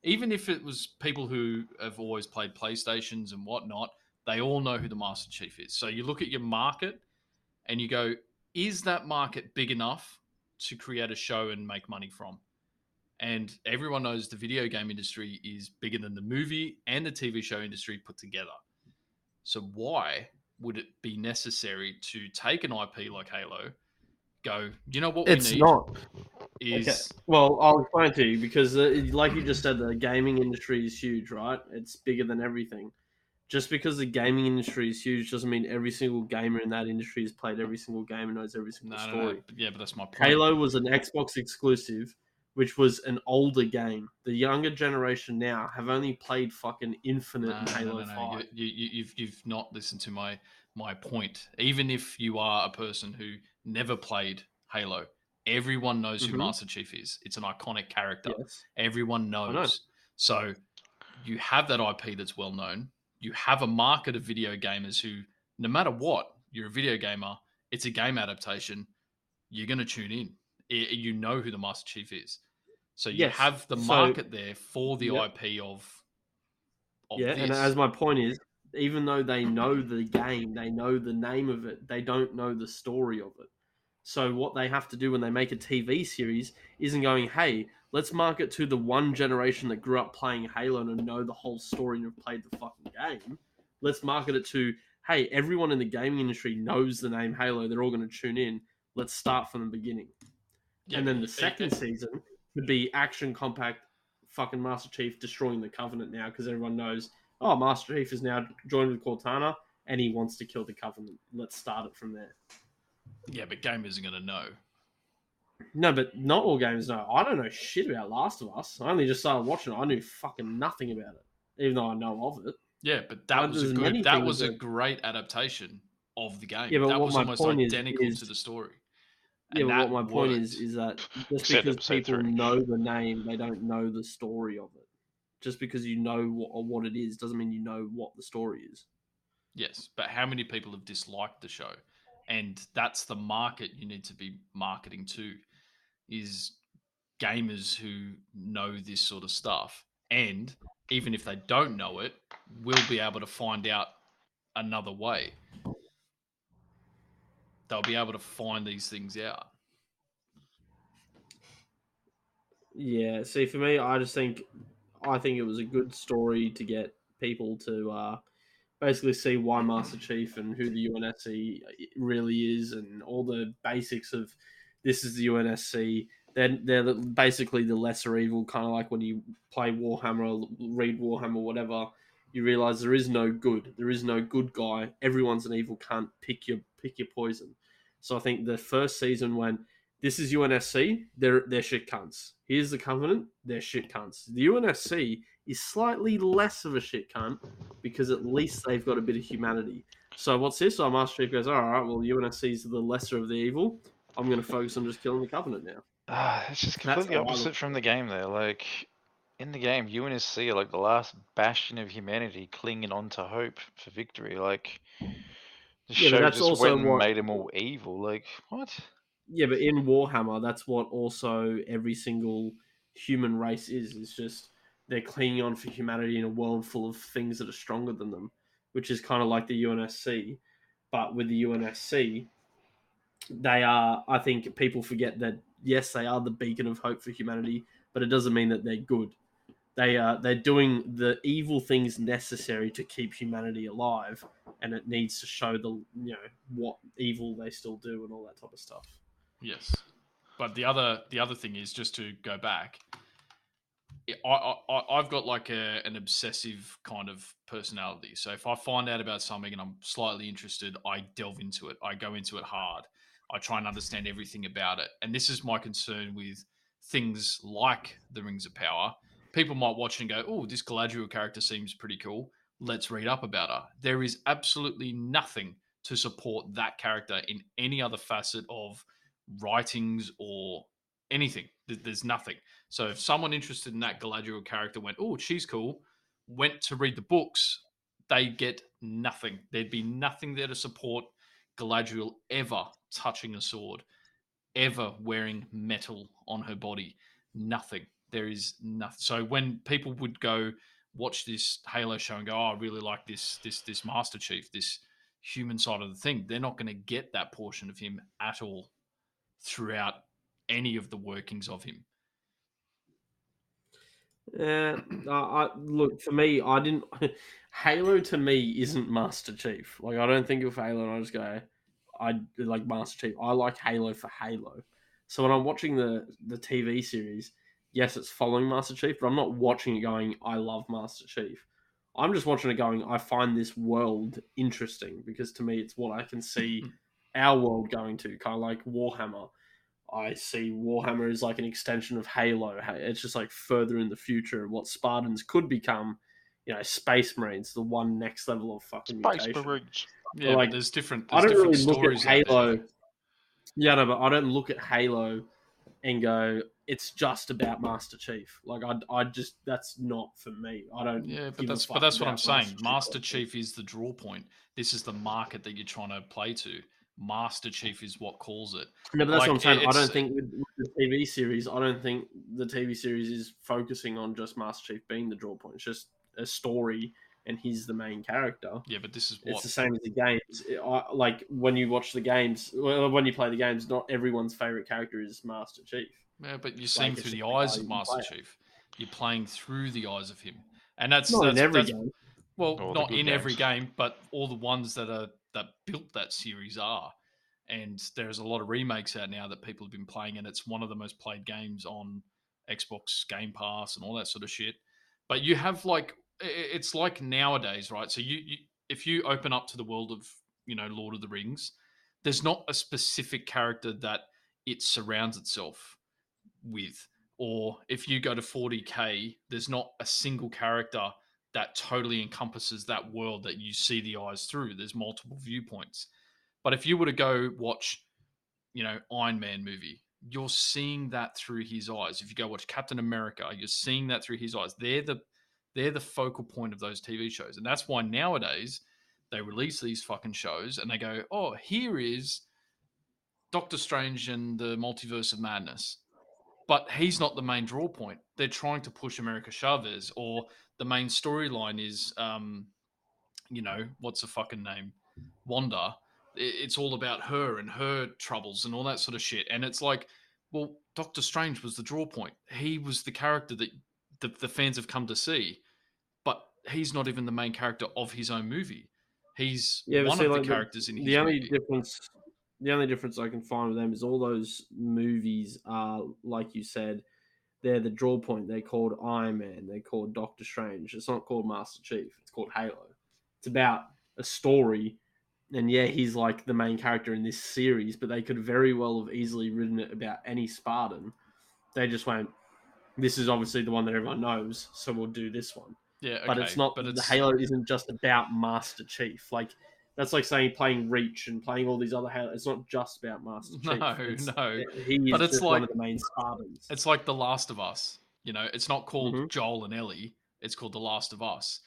Even if it was people who have always played PlayStations and whatnot, they all know who the Master Chief is. So you look at your market and you go, is that market big enough to create a show and make money from? And everyone knows the video game industry is bigger than the movie and the TV show industry put together. So why would it be necessary to take an IP like Halo, go, you know what we It's need not. Is Okay. Well, I'll explain to you because, uh, like you just said, the gaming industry is huge, right? It's bigger than everything. Just because the gaming industry is huge doesn't mean every single gamer in that industry has played every single game and knows every single no, no, story. no, but yeah, but that's my point. Halo was an Xbox exclusive, which was an older game. The younger generation now have only played fucking Infinite No, and no, Halo no, no, Five. You, you, you've you've not listened to my my point. Even if you are a person who never played Halo, everyone knows who Mhm. Master Chief is. It's an iconic character. Yes. Everyone know. knows. So you have that IP that's well known. You have a market of video gamers who, no matter what, you're a video gamer. It's a game adaptation. You're going to tune in. I- You know who the Master Chief is. So you Yes. have the So- market there for the Yep. IP of. of Yeah, and as my point is, even though they know the game, they know the name of it, they don't know the story of it. So what they have to do when they make a TV series isn't going, hey, let's market to the one generation that grew up playing Halo and know the whole story and have played the fucking game. Let's market it to, hey, everyone in the gaming industry knows the name Halo. They're all going to tune in. Let's start from the beginning. Yeah, and then the second season would be action compact fucking Master Chief destroying the Covenant now because everyone knows, oh, Master Chief is now joined with Cortana and he wants to kill the Covenant. Let's start it from there. Yeah, but gamers are going to know. No, but not all gamers know. I don't know shit about Last of Us. I only just started watching it. I knew fucking nothing about it, even though I know of it. Yeah, but that Uh, was a good. That things was a that- great adaptation of the game. Yeah, but that what was my almost point is- identical is- to the story. Yeah, but what my point is worked. is that just Except because people three. know the name, they don't know the story of it. Just because you know what, or what it is doesn't mean you know what the story is. Yes, but how many people have disliked the show? And that's the market you need to be marketing to is gamers who know this sort of stuff. And even if they don't know it, will be able to find out another way. They'll be able to find these things out. Yeah, see, for me, I just think I think it was a good story to get people to uh, basically see why Master Chief and who the UNSC really is, and all the basics of this is the UNSC. They're they're basically the lesser evil, kind of like when you play Warhammer or read Warhammer, whatever. You realize there is no good. There is no good guy. Everyone's an evil cunt. Pick your pick your poison. So I think the first season when this is UNSC, they're they're shit cunts. Here's the Covenant, they're shit cunts. The UNSC is slightly less of a shit cunt because at least they've got a bit of humanity. So what's this? Oh, Master Chief goes, all right, well, UNSC is the lesser of the evil. I'm going to focus on just killing the Covenant now. Ah, it's just completely opposite from the game there. Like in the game, UNSC are like the last bastion of humanity clinging on to hope for victory. Like the Yeah, show that's just also went and what- made them all evil. Like what? Yeah, but in Warhammer, that's what also every single human race is. It's just they're clinging on for humanity in a world full of things that are stronger than them, which is kind of like the UNSC. But with the UNSC, they are, I think people forget that, yes, they are the beacon of hope for humanity, but it doesn't mean that they're good. They are they're doing the evil things necessary to keep humanity alive, and it needs to show the you know what evil they still do and all that type of stuff. Yes, but the other the other thing is just to go back. I, I I've got like a an obsessive kind of personality. So if I find out about something and I'm slightly interested, I delve into it. I go into it hard. I try and understand everything about it. And this is my concern with things like the Rings of Power. People might watch and go, "Oh, this Galadriel character seems pretty cool. Let's read up about her." There is absolutely nothing to support that character in any other facet of writings or anything. There's nothing. So if someone interested in that Galadriel character went, "Oh, she's cool," went to read the books, they get nothing. There'd be nothing there to support Galadriel ever touching a sword, ever wearing metal on her body. Nothing. There is nothing. So when people would go watch this Halo show and go, "Oh, I really like this this this Master Chief, this human side of the thing," they're not going to get that portion of him at all throughout any of the workings of him. Yeah, I, I look for me. I didn't. Halo to me isn't Master Chief. Like I don't think of Halo and I just go, I like Master Chief. I like Halo for Halo. So when I'm watching the the TV series, yes, it's following Master Chief, but I'm not watching it going, I love Master Chief. I'm just watching it going, I find this world interesting because to me, it's what I can see our world going to, kind of like Warhammer. I see Warhammer as like an extension of Halo. It's just like further in the future what Spartans could become. You know, Space Marines, the one next level of fucking Space mutation. Marines. Yeah, like, but there's different. There's I don't different really look at stories there. Halo. Yeah, no, but I don't look at Halo and go, it's just about Master Chief. Like I, I just that's not for me. I don't. Yeah, but that's but that's what I'm saying. Master. Chief is the draw point. This is the market that you're trying to play to. Master Chief is what calls it. No, but that's Like, what I'm saying. I don't think with, with the TV series, I don't think the TV series is focusing on just Master Chief being the draw point. It's just a story, and he's the main character. Yeah, but this is It's the same as the games. It- I, like when you watch the games, well, when you play the games, not everyone's favorite character is Master Chief. Yeah, but you're seeing it's through the the eyes of Master play. Chief. You're playing through the eyes of him, and that's Not that's, in every that's- game. well, All not good in every game, but all the ones that are that built that series are. And there's a lot of remakes out now that people have been playing, and it's one of the most played games on Xbox Game Pass and all that sort of shit. But you have like it's like nowadays, right? So you, you if you open up to the world of you know Lord of the Rings, there's not a specific character that it surrounds itself with. Or if you go to 40k, there's not a single character that totally encompasses that world that you see the eyes through. There's multiple viewpoints. But if you were to go watch, you know, Iron Man movie, you're seeing that through his eyes. If you go watch Captain America, you're seeing that through his eyes. They're the they're the focal point of those TV shows. And that's why nowadays they release these fucking shows and they go, "Oh, here is Doctor Strange and the Multiverse of Madness." But he's not the main draw point. They're trying to push America Chavez, or the main storyline is, um, you know, what's the fucking name, Wanda. It's all about her and her troubles and all that sort of shit. And it's like, well, Doctor Strange was the draw point. He was the character that the, the fans have come to see, but he's not even the main character of his own movie. He's Yeah, one see, of like, the the- characters in his the only movie. difference the only difference I can find with them is all those movies are like you said, they're the draw point. They're called Iron Man. They're called Doctor Strange. It's not called Master Chief. It's called Halo. It's about a story, and yeah, he's like the main character in this series. But they could very well have easily written it about any Spartan. They just went, "This is obviously the one that everyone knows, so we'll do this one." yeah, okay, but it's not But the Halo isn't just about Master Chief. Like that's like saying playing Reach and playing all these other Halo. It's not just about Master Chief. No, It's- no. He is But it's just one like- of the main Spartans. It's like The Last of Us. You know, it's not called Mhm. Joel and Ellie. It's called The Last of Us,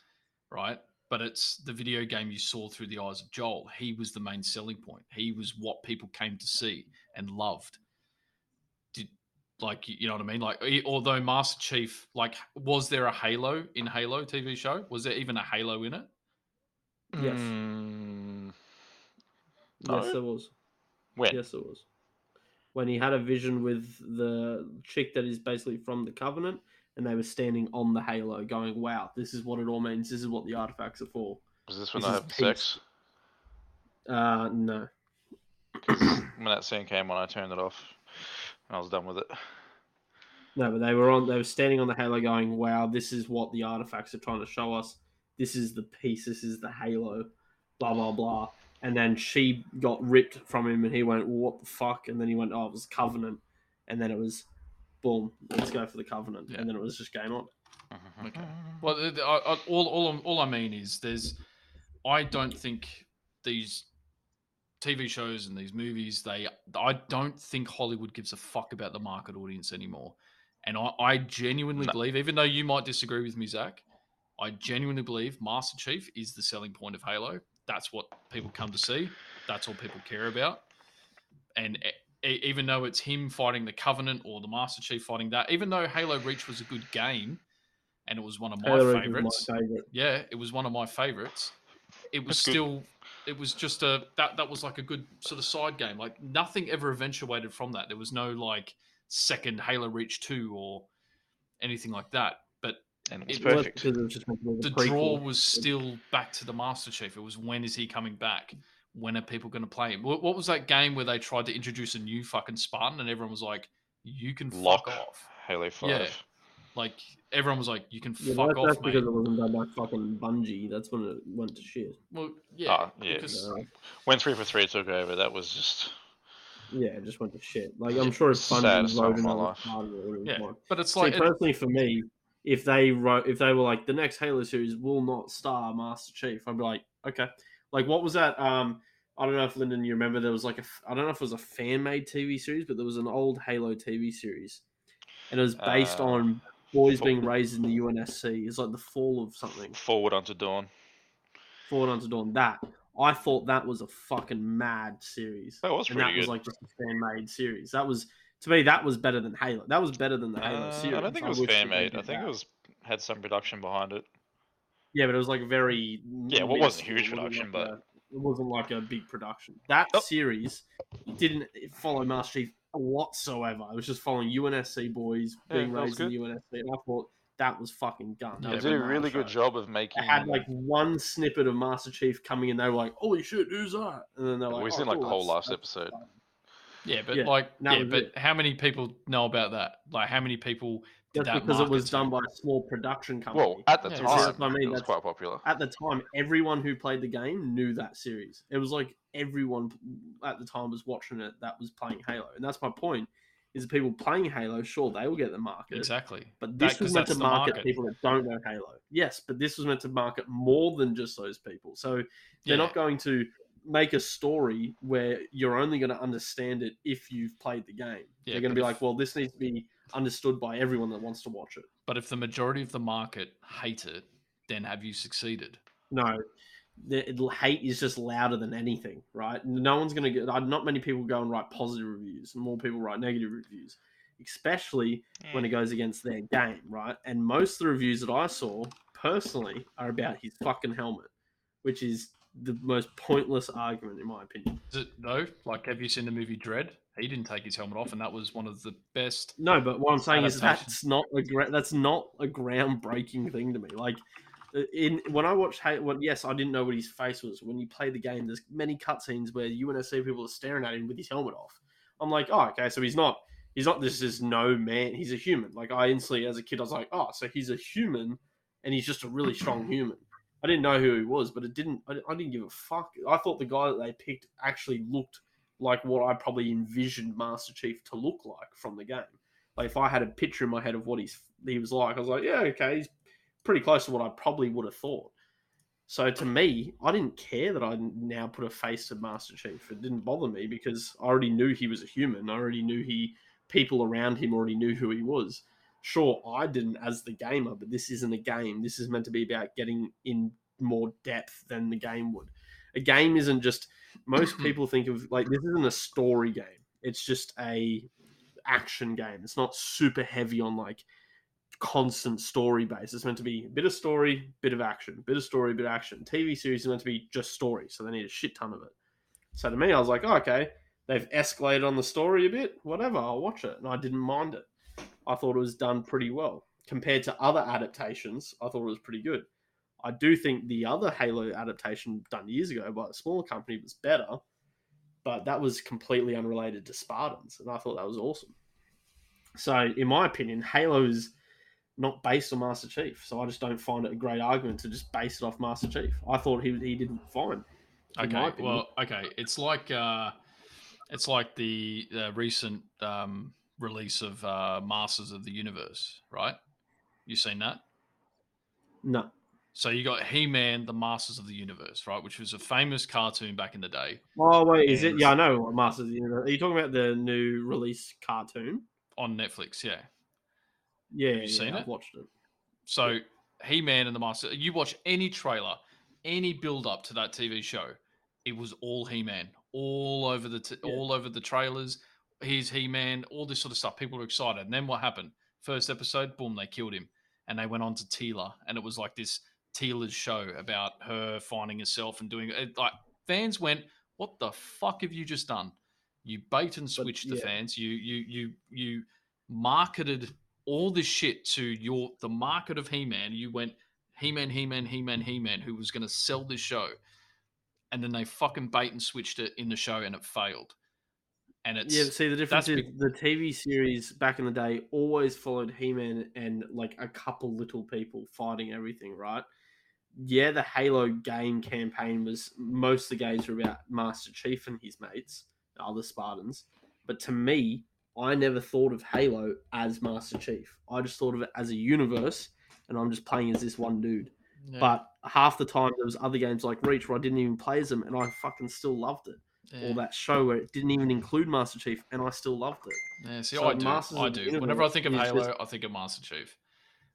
right? But it's the video game you saw through the eyes of Joel. He was the main selling point. He was what people came to see and loved. Did like you know what I mean? Like although Master Chief, like, was there a Halo in Halo TV show? Was there even a Halo in it? Yes. Mm, yes, no? there was. when? Yes, there was. When he had a vision with the chick that is basically from the Covenant, and they were standing on the Halo, going, "Wow, this is what it all means. This is what the artifacts are for." Was this when This they peace. sex? Uh, no. when that scene came on, I turned it off. And I was done with it. No, but they were on. They were standing on the halo, going, "Wow, this is what the artifacts are trying to show us. This is the piece. This is the halo." Blah blah blah. And then she got ripped from him, and he went, well, "What the fuck?" And then he went, "Oh, it was Covenant." And then it was, boom, let's go for the Covenant. Yeah. And then it was just game on. Mm-hmm. Okay. Mm-hmm. Well, th- th- I, I, all, all, I'm- all I mean is there's, I don't think these TV shows and these movies, they, I don't think Hollywood gives a fuck about the market audience anymore. And I, I genuinely No. believe, even though you might disagree with me, Zach, I genuinely believe Master Chief is the selling point of Halo. That's what people come to see. That's all people care about. And e- even though it's him fighting the Covenant or the Master Chief fighting that, even though Halo Reach was a good game and it was one of my Halo favorites, my favorite. yeah, it was one of my favorites. It was That's good. still, it was just a that that was like a good sort of side game. Like nothing ever eventuated from that. There was no like second Halo Reach two or anything like that. But And it was It perfect. because was to be the draw was still back to the Master Chief. It was when is he coming back? When are people going to play him? What, what was that game where they tried to introduce a new fucking Spartan and everyone was like, "You can Lock fuck off." Halo 5. Yeah. Like everyone was like, "You can Yeah, fuck that- off, that's mate." because it wasn't done by fucking Bungie. That's when it went to shit. Well, yeah, Ah, yeah. because- When 343 took over, that was just. yeah, it just went to shit. Like I'm sure if Bungie Saddest time wrote of life. part of it, it would yeah. have. But it's See, like it- personally for me, if they wrote, if they were like the next Halo series will not star Master Chief, I'd be like, okay. Like what was that? Um, I don't know if Lyndon, you remember there was like a I don't know if it was a fan made TV series, but there was an old Halo TV series, and it was based Uh, on boys being raised in the UNSC. It's like the fall of something. Forward Unto Dawn. Forward Unto Dawn. That I thought that was a fucking mad series. That was and that was like just a fan made series. That was to me that was better than Halo. That was better than the Halo Uh, series. I don't think it was wish that fan made. I think that. it was had some production behind it. Yeah, but it was like very Yeah, well, it wasn't huge production, like but- a- it wasn't like a big production. That Oh. series didn't follow Master Chief whatsoever. It was just following UNSC boys being that was raised in UNSC, and I thought that was fucking gun. No, They did a but really show. good job of making. They had like one snippet of Master Chief coming in. They were like, "Holy shit, who's that?" And then they're like, We've "Oh, seen like the whole last episode. fun." Yeah, but Yeah, like, that yeah, but it. how many people know about that? Like, how many people did That's that because it was market to? done by a small production company. Well, at the Yeah, time, that's I mean, it was that's- quite popular. at the time, everyone who played the game knew that series. It was like everyone at the time was watching it that was playing Halo, and that's my point. Is people playing Halo, sure, they will get the market, Exactly. but That- this was 'cause meant to market, market. people that don't know Halo. Yes, but this was meant to market more than just those people. So they're Yeah. not going to make a story where you're only going to understand it if you've played the game. Yeah, they're going to be if- like, well, this needs to be understood by everyone that wants to watch it. But if the majority of the market hate it, then have you succeeded? No, the hate is just louder than anything, right? No one's gonna get. Uh, not many people go and write positive reviews. More people write negative reviews, especially hmm. when it goes against their game, right? And most of the reviews that I saw personally are about his fucking helmet, which is the most pointless argument in my opinion. Is it though? Like, have you seen the movie Dredd? He didn't take his helmet off, and that was one of the best. No, but what I'm saying is that's not a gra- that's not a groundbreaking thing to me. Like in when I watched Halo, well, yes, I didn't know what his face was. When you play the game, there's many cutscenes where UNSC people are staring at him with his helmet off. I'm like, oh, okay, so he's not he's not this is no man. He's a human. Like I instantly, as a kid, I was like, oh, so he's a human, and he's just a really strong human. I didn't know who he was, but it didn't. I, I didn't give a fuck. I thought the guy that they picked actually looked like what I probably envisioned Master Chief to look like from the game. Like if I had a picture in my head of what he's he was like, I was like, yeah, okay, he's pretty close to what I probably would have thought. So to me, I didn't care that I now put a face to Master Chief. It didn't bother me because I already knew he was a human. I already knew he people around him already knew who he was. Sure, I didn't as the gamer, but this isn't a game. This is meant to be about getting in more depth than the game would. A game isn't just most people think of like this isn't a story game. It's just a action game. It's not super heavy on like constant story base. It's meant to be a bit of story, bit of action, bit of story, bit of action. TV series is meant to be just story, so they need a shit ton of it. So to me, I was like, oh, okay, they've escalated on the story a bit. Whatever, I'll watch it, and I didn't mind it. I thought it was done pretty well compared to other adaptations. I thought it was pretty good. I do think the other Halo adaptation done years ago by a smaller company was better, but that was completely unrelated to Spartans, and I thought that was awesome. So, in my opinion, Halo is not based on Master Chief, so I just don't find it a great argument to just base it off Master Chief. I thought he he did fine. in Okay, well, okay, it's like uh, it's like the uh, recent um, release of uh, Masters of the Universe, right? You seen that? No, So you got He-Man, the Masters of the Universe, right? Which was a famous cartoon back in the day oh wait, is it? Yeah, I know Masters of the Universe. Are you talking about the new release cartoon? on Netflix. Yeah. Yeah, Have you yeah, seen I've it? watched it. So He-Man and the Master. You watch any trailer, any build-up to that TV show, it was all He-Man, all over the t- Yeah. all over the trailers. He's He-Man, all this sort of stuff. People were excited. And then what happened? First episode, boom, they killed him, and they went on to Teela. and it was like this Teela's show about her finding herself and doing it. Like fans went, "What the fuck have you just done? You bait and switched the yeah. fans. You you you you marketed all this shit to your the market of He-Man. You went He-Man, He-Man, He-Man, He-Man, who was going to sell this show, and then they fucking bait and switched it in the show, and it failed. And it's Yeah, see the difference is the TV series back in the day always followed He-Man and like a couple little people fighting everything, right? Yeah, the Halo game campaign was most of the games were about Master Chief and his mates, other Spartans. But to me, I never thought of Halo as Master Chief. I just thought of it as a universe, and I'm just playing as this one dude. yeah, But half the time there was other games like Reach where I didn't even play as them, and I fucking still loved it yeah, or that show where it didn't even include Master Chief, and I still loved it. yeah, see, so I do, Masters I do. Whenever I think of Halo, just- I think of Master Chief.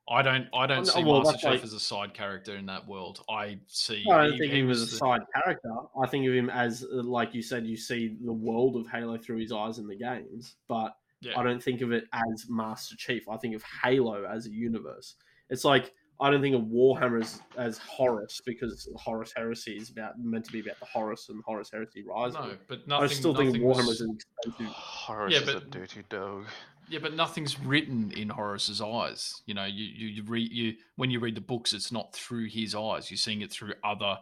I don't, I don't no, see well, Master Chief like- as a side character in that world. I see. I don't he- think he of him as a was the- side character. I think of him as, uh, like you said, you see the world of Halo through his eyes in the games, but Yeah. I don't think of it as Master Chief. I think of Halo as a universe. It's like I don't think of Warhammer as, as Horus because Horus Heresy is about meant to be about the Horus and Horus Heresy Rising. No, but nothing. I still think of Warhammer was- as an expensive. Horus Yeah, is a but- dirty dog. Yeah, but nothing's written in Horus's eyes. You know, you you, you read you when you read the books, it's not through his eyes. You're seeing it through other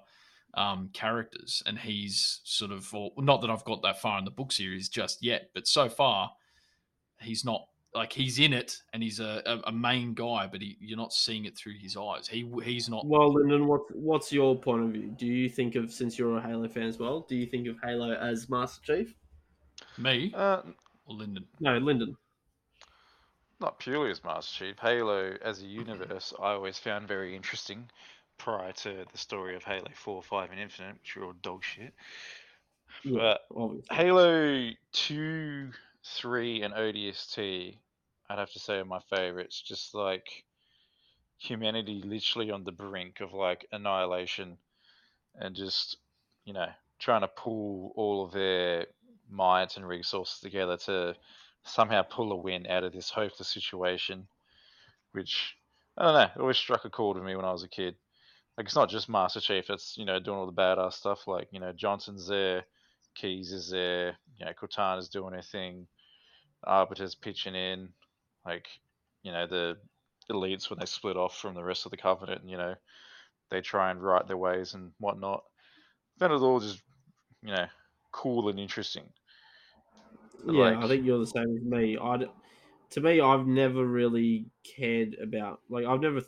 um, characters, and he's sort of well, not that I've got that far in the book series just yet, but so far he's not like he's in it and he's a, a, a main guy, but he, you're not seeing it through his eyes. He he's not. Well, Lyndon, what's what's your point of view? Do you think of since you're a Halo fan as well? Do you think of Halo as Master Chief? Me Uh, or Lyndon? No, Lyndon. not purely as Master Chief. Halo as a universe, I always found very interesting. Prior to the story of Halo Four, Five, and Infinite, which were all dog shit. Yeah, But obviously. Halo 2, 3, and ODST, I'd have to say are my favorites. Just like humanity literally on the brink of like annihilation and just, you know, trying to pull all of their might and resources together to somehow pull a win out of this hopeless situation, which, I don't know, always struck a chord with me when I was a kid. Like, it's not just Master Chief, it's, you know, doing all the badass stuff. Like, you know, Johnson's there. Keys is there, you know, Cortana's doing her thing, Arbiter's pitching in, like, you know, the elites when they split off from the rest of the Covenant, and, you know, they try and right their ways and whatnot. Found it all just, you know, cool and interesting. But, yeah, I think you're the same as me. I, to me, I've never really cared about like I've never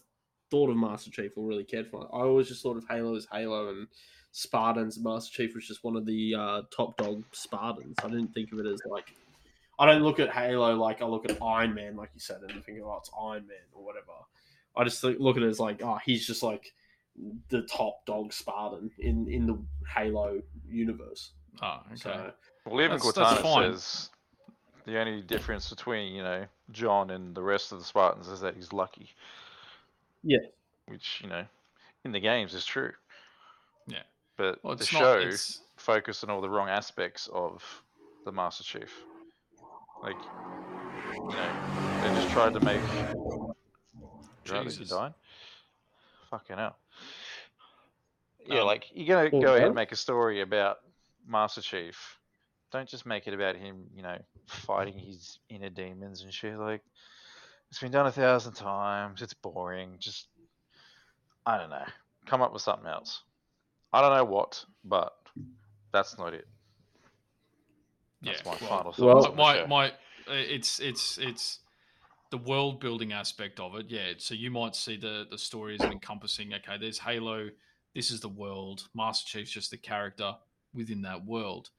thought of Master Chief or really cared for it. I always just thought of Halo as Halo and Spartans. Master Chief was just one of the uh, top dog Spartans. I didn't think of it as like I don't look at Halo like I look at Iron Man, like you said, and think, oh, it's Iron Man or whatever. I just look at it as like, oh, he's just like the top dog Spartan in in the Halo universe. Oh, okay. So Well, even That's- that's Cortana fine. says the only difference between, you know, John and the rest of the Spartans is that he's lucky. Yeah. Which, you know, in the games is true. Yeah. But Well, the it's show not. It's focused on all the wrong aspects of the Master Chief. Like, you know, they just tried to make. You right, Jesus. dying? Fucking hell. Yeah, Um, like you're gonna Well go ahead and make a story about Master Chief. Don't just make it about him, you know, fighting his inner demons and shit. Like, it's been done a thousand times. It's boring. Just, I don't know. come up with something else. I don't know what, but that's not it. That's yeah, my well, final thoughts. well- on my my uh, it's it's it's the world building aspect of it yeah. So you might see the the story as encompassing okay there's halo this is the world master chief's just the character within that world.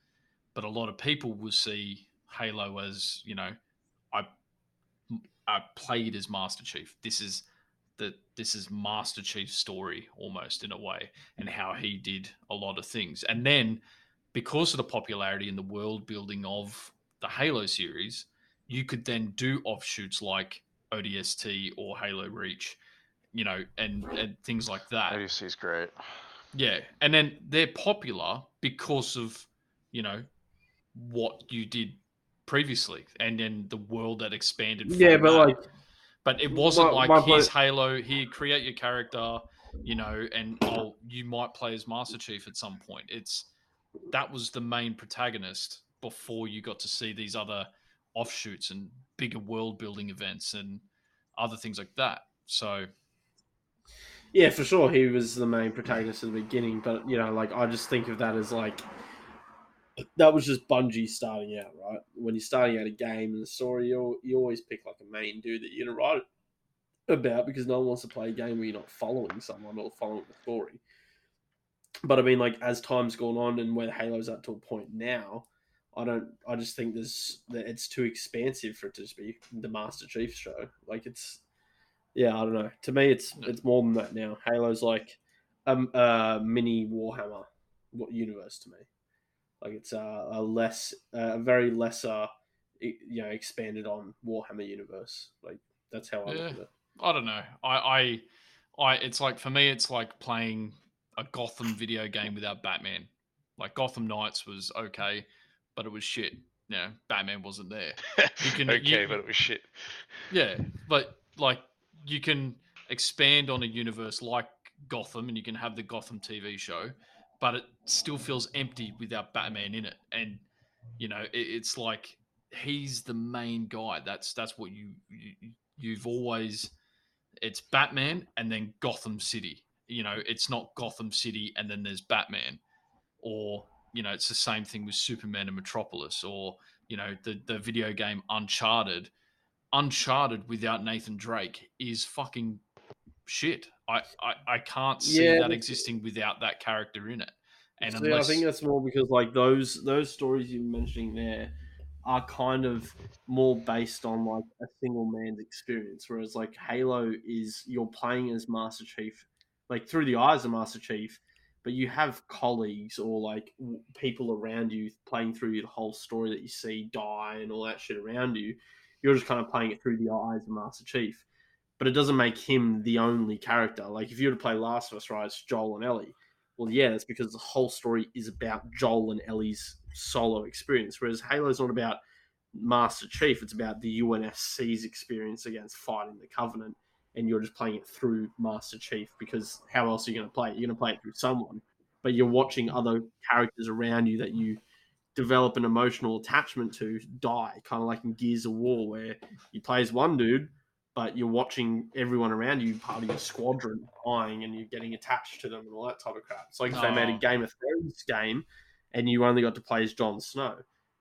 But a lot of people will see halo as you know i i played as master chief. This is the this is master chief's story almost in a way and how he did a lot of things. And then because of the popularity and the world building of the Halo series, you could then do offshoots like ODST or Halo Reach, you know, and, and things like that. ODST is great. Yeah. And then they're popular because of, you know, what you did previously and then the world that expanded. Yeah, but that. like But it wasn't My- like my here's point- Halo, here create your character, you know, and oh, you might play as Master Chief at some point. It's that was the main protagonist before you got to see these other offshoots and bigger world building events and other things like that. So Yeah, for sure, he was the main protagonist at the beginning. But you know, like I just think of that as like that was just Bungie starting out, right? When you're starting out a game and the story, you you always pick like a main dude that you're gonna write about because no one wants to play a game where you're not following someone or following the story. But I mean, like as time's gone on and where Halo's at to a point now, I don't. I just think there's that it's too expansive for it to just be the Master Chief show. Like it's yeah, I don't know. To me, it's it's more than that now. Halo's like a, a mini Warhammer what universe to me. Like it's a, a less, a very lesser, you know, expanded on Warhammer universe. Like that's how I Yeah. look at it. I don't know. I, I, I, it's like for me, it's like playing a Gotham video game without Batman. Like Gotham Knights was okay, but it was shit. You know, Batman wasn't there. You can- okay, you- but it was shit. Yeah, but like you can expand on a universe like Gotham, and you can have the Gotham TV show, but it still feels empty without Batman in it. And you know, it, it's like he's the main guy. That's that's what you, you you've always. It's Batman and then Gotham City. You know, it's not Gotham City and then there's Batman, or you know, it's the same thing with Superman and Metropolis, or you know, the the video game Uncharted. Uncharted without Nathan Drake is fucking shit. I I, I can't see Yeah, that existing without that character in it. And See, unless I think that's more because like those those stories you're mentioning there are kind of more based on like a single man's experience, whereas like Halo is you're playing as Master Chief, like through the eyes of Master Chief, but you have colleagues or like people around you playing through the whole story that you see die and all that shit around you. You're just kind of playing it through the eyes of Master Chief, but it doesn't make him the only character. Like if you were to play Last of Us, right, it's Joel and Ellie. Well, yeah, that's because the whole story is about Joel and Ellie's solo experience, whereas Halo's not about Master Chief. It's about the UNSC's experience against fighting the Covenant, and you're just playing it through Master Chief because how else are you going to play it? You're going to play it through someone, but you're watching other characters around you that you develop an emotional attachment to die, kind of like in Gears of War, where you play as one dude, but you're watching everyone around you, part of your squadron, dying, and you're getting attached to them and all that type of crap. It's like if they made a Oh. Game of Thrones game, and you only got to play as Jon Snow.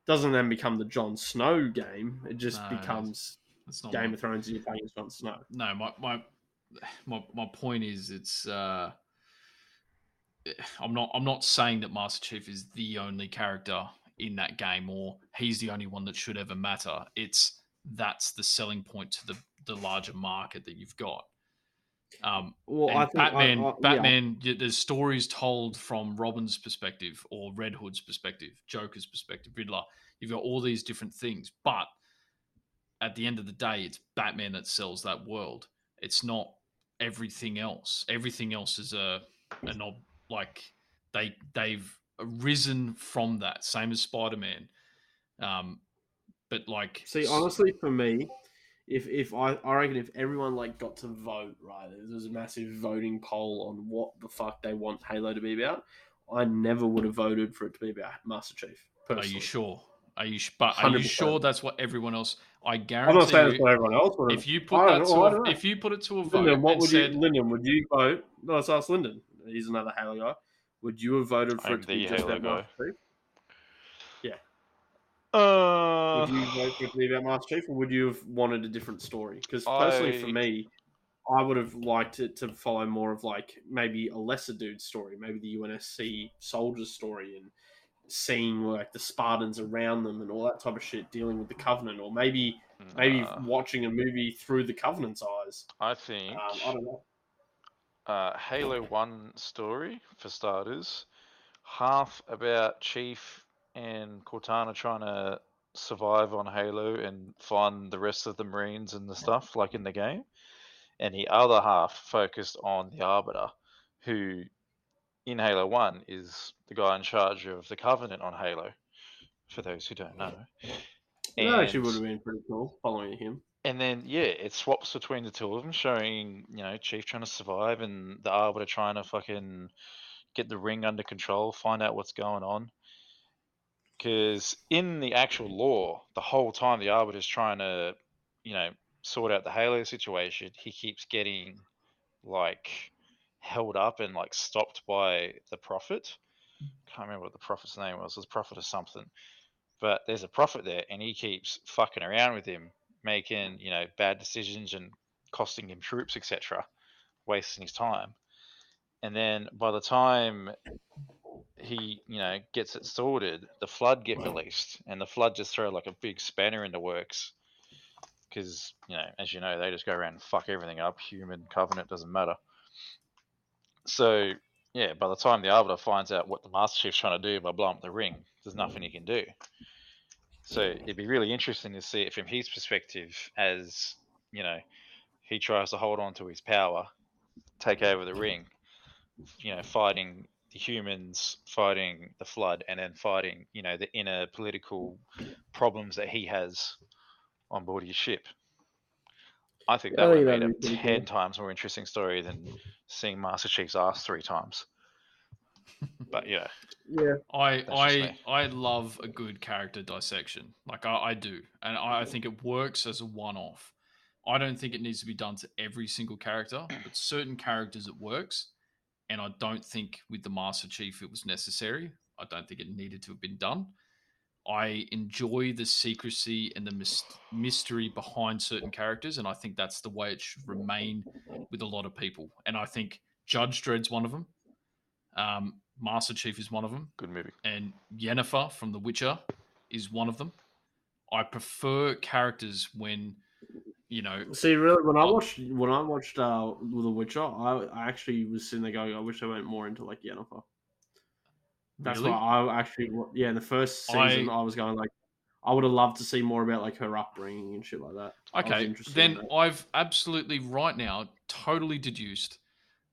Doesn't then become the Jon Snow game. It just No, becomes That's not Game what- of Thrones you're playing Jon Snow. no my my my my point is it's uh i'm not i'm not saying that master chief is the only character in that game or he's the only one that should ever matter it's that's the selling point to the the larger market that you've got um Well, and I I- batman yeah. batman there's stories told from robin's perspective or red hood's perspective joker's perspective riddler you've got all these different things but at the end of the day it's batman that sells that world. It's not everything else. Everything else is a an ob- like they they've risen from that. Same as spider-man. Um but like See, honestly, for me, if if I I reckon if everyone like got to vote, right, there was a massive voting poll on what the fuck they want Halo to be about, I never would have voted for it to be about Master Chief. are you sure are you but are you 100%. sure that's what everyone else i guarantee. I'm not guarantee saying it's what everyone else would. if you put that to I a, don't if you put it to a vote Lyndon, what would said you, Lyndon, would you vote? No, let's ask Lyndon. he's another Halo guy. Would you have voted for I'm it to be the just Halo about guy. Master Chief? Uh, Would you vote for it to be about Master Chief, or would you have wanted a different story? Because personally, for me, I would have liked it to follow more of like maybe a lesser dude story, maybe the UNSC soldiers story, and seeing like the Spartans around them and all that type of shit, dealing with the Covenant, or maybe maybe watching a movie through the Covenant's eyes. I think Um, I don't know. uh, Halo One story for starters, half about Chief and Cortana trying to survive on Halo and find the rest of the Marines and the stuff like in the game, and the other half focused on the Arbiter, who in Halo One is the guy in charge of the Covenant on Halo. For those who don't know, That actually would have been pretty cool following him. and then yeah, it swaps between the two of them, showing you know Chief trying to survive and the Arbiter trying to fucking get the ring under control, find out what's going on. Because in the actual lore, the whole time the Arbiter's trying to, you know, sort out the Halo situation, he keeps getting like held up and like stopped by the Prophet. Mm. Can't remember what the Prophet's name was. It was Prophet or something. But there's a Prophet there, and he keeps fucking around with him, making you know bad decisions and costing him troops, etc., wasting his time. And then by the time he, you know, gets it sorted, the flood get released, and the flood just throw like a big spanner in the works. Because you know, as you know, they just go around and fuck everything up. Human covenant doesn't matter. So yeah, by the time the Arbiter finds out what the Master Chief's trying to do by blowing up the ring, there's nothing he can do. So it'd be really interesting to see it from his perspective as, you know, he tries to hold on to his power, take over the ring, you know, fighting the humans, fighting the flood, and then fighting, you know, the inner political problems that he has on board his ship. I think I that would think have made a ten cool. times more interesting story than seeing Master Chief's ass three times. But yeah, Yeah, I I. I love a good character dissection. Like I, I do, and I, I think it works as a one-off. I don't think it needs to be done to every single character, but certain characters it works. And I don't think with the Master Chief it was necessary. I don't think it needed to have been done. I enjoy the secrecy and the mys- mystery behind certain characters, and I think that's the way it should remain with a lot of people. And I think Judge Dredd's one of them. Um, Master Chief is one of them good movie. and Yennefer from The Witcher is one of them. I prefer characters when, you know, See, really, when I Oh. watched when I watched uh, The Witcher, I, I actually was sitting there going, I wish I went more into like Yennefer. That's Really? why I actually, yeah, the first season, I, was going like, I would have loved to see more about like her upbringing and shit like that. Okay, then. I've absolutely right now totally deduced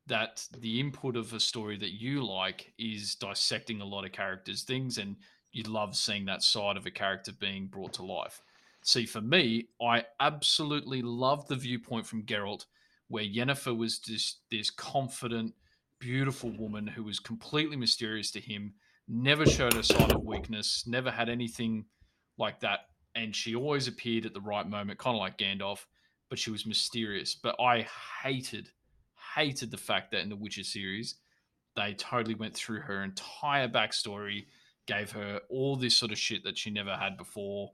that the input of a story that you like is dissecting a lot of characters' things, and you love seeing that side of a character being brought to life. See, for me, I absolutely love the viewpoint from Geralt, where Yennefer was this this confident, beautiful woman who was completely mysterious to him, never showed a sign of weakness, never had anything like that, and she always appeared at the right moment, kind of like Gandalf, but she was mysterious. But I hated, hated the fact that in the Witcher series, they totally went through her entire backstory, gave her all this sort of shit that she never had before.